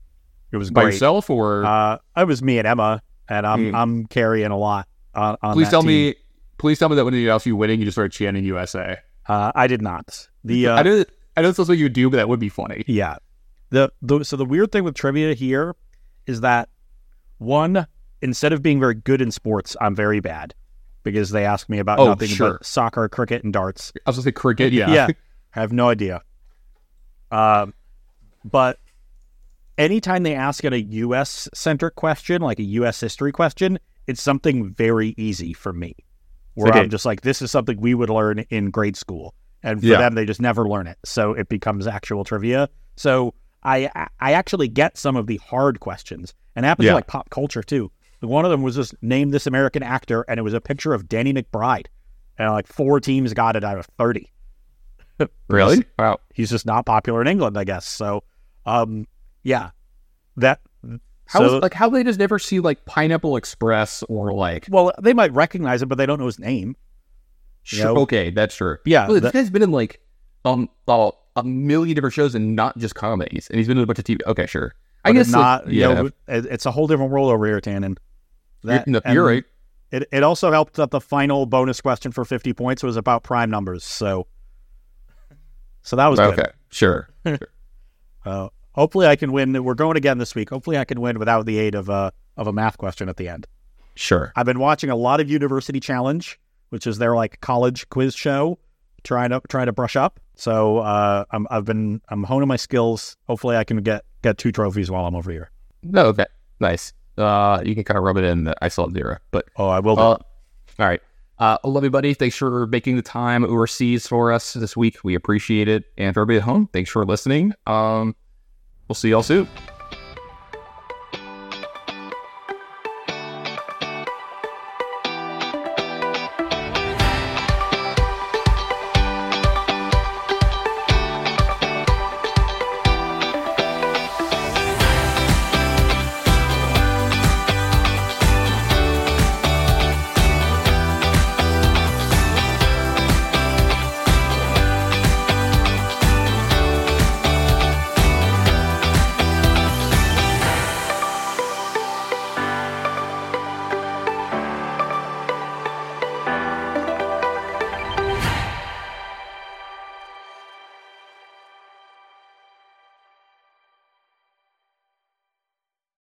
It was By great. yourself or Uh, it was me and Emma, and I'm Hmm. I'm carrying a lot on. on please tell team. me please tell me that when you else you winning, you just started chanting USA. Uh, I did not. The uh, I know I know it's something you do, but that would be funny. Yeah. The, the so the weird thing with trivia here is that one, instead of being very good in sports, I'm very bad because they ask me about Oh, nothing sure. but soccer, cricket, and darts. I was gonna say cricket, yeah. yeah. I have no idea. Um, but anytime they ask it a U.S. centric question, like a U.S. history question, it's something very easy for me. Where Okay. I'm just like, this is something we would learn in grade school, and for Yeah. them, they just never learn it. So it becomes actual trivia. So I I actually get some of the hard questions, and it happens Yeah. to like pop culture too. One of them was just name this American actor, and it was a picture of Danny McBride, and like four teams got it out of thirty Really? Wow. he's just not popular in England, I guess. So, um, yeah, that. How so, is, like how they just never see like Pineapple Express or like well, they might recognize him, but they don't know his name. You Sure, know? okay, that's true. Yeah, Well, this guy's been in like um uh, a million different shows and not just comedies, and he's been in a bunch of TV. Okay, sure. I but guess not. like, you yeah. know, it's a whole different world over here, Tannon. That, you're, no, you're right. It it also helped that the final bonus question for fifty points was about prime numbers. So, so that was good. Okay, sure. Uh, hopefully, I can win. We're going again this week. Hopefully, I can win without the aid of a of a math question at the end. Sure. I've been watching a lot of University Challenge, which is their like college quiz show, trying to trying to brush up. So uh, I'm I've been I'm honing my skills. Hopefully, I can get get two trophies while I'm over here. No, okay. Nice. Uh, you can kind of rub it in that I saw zero, but Oh, I will. Uh, all right. Uh, I love you, buddy. Thanks for making the time overseas for us this week. We appreciate it. And for everybody at home, thanks for listening. Um, we'll see y'all soon.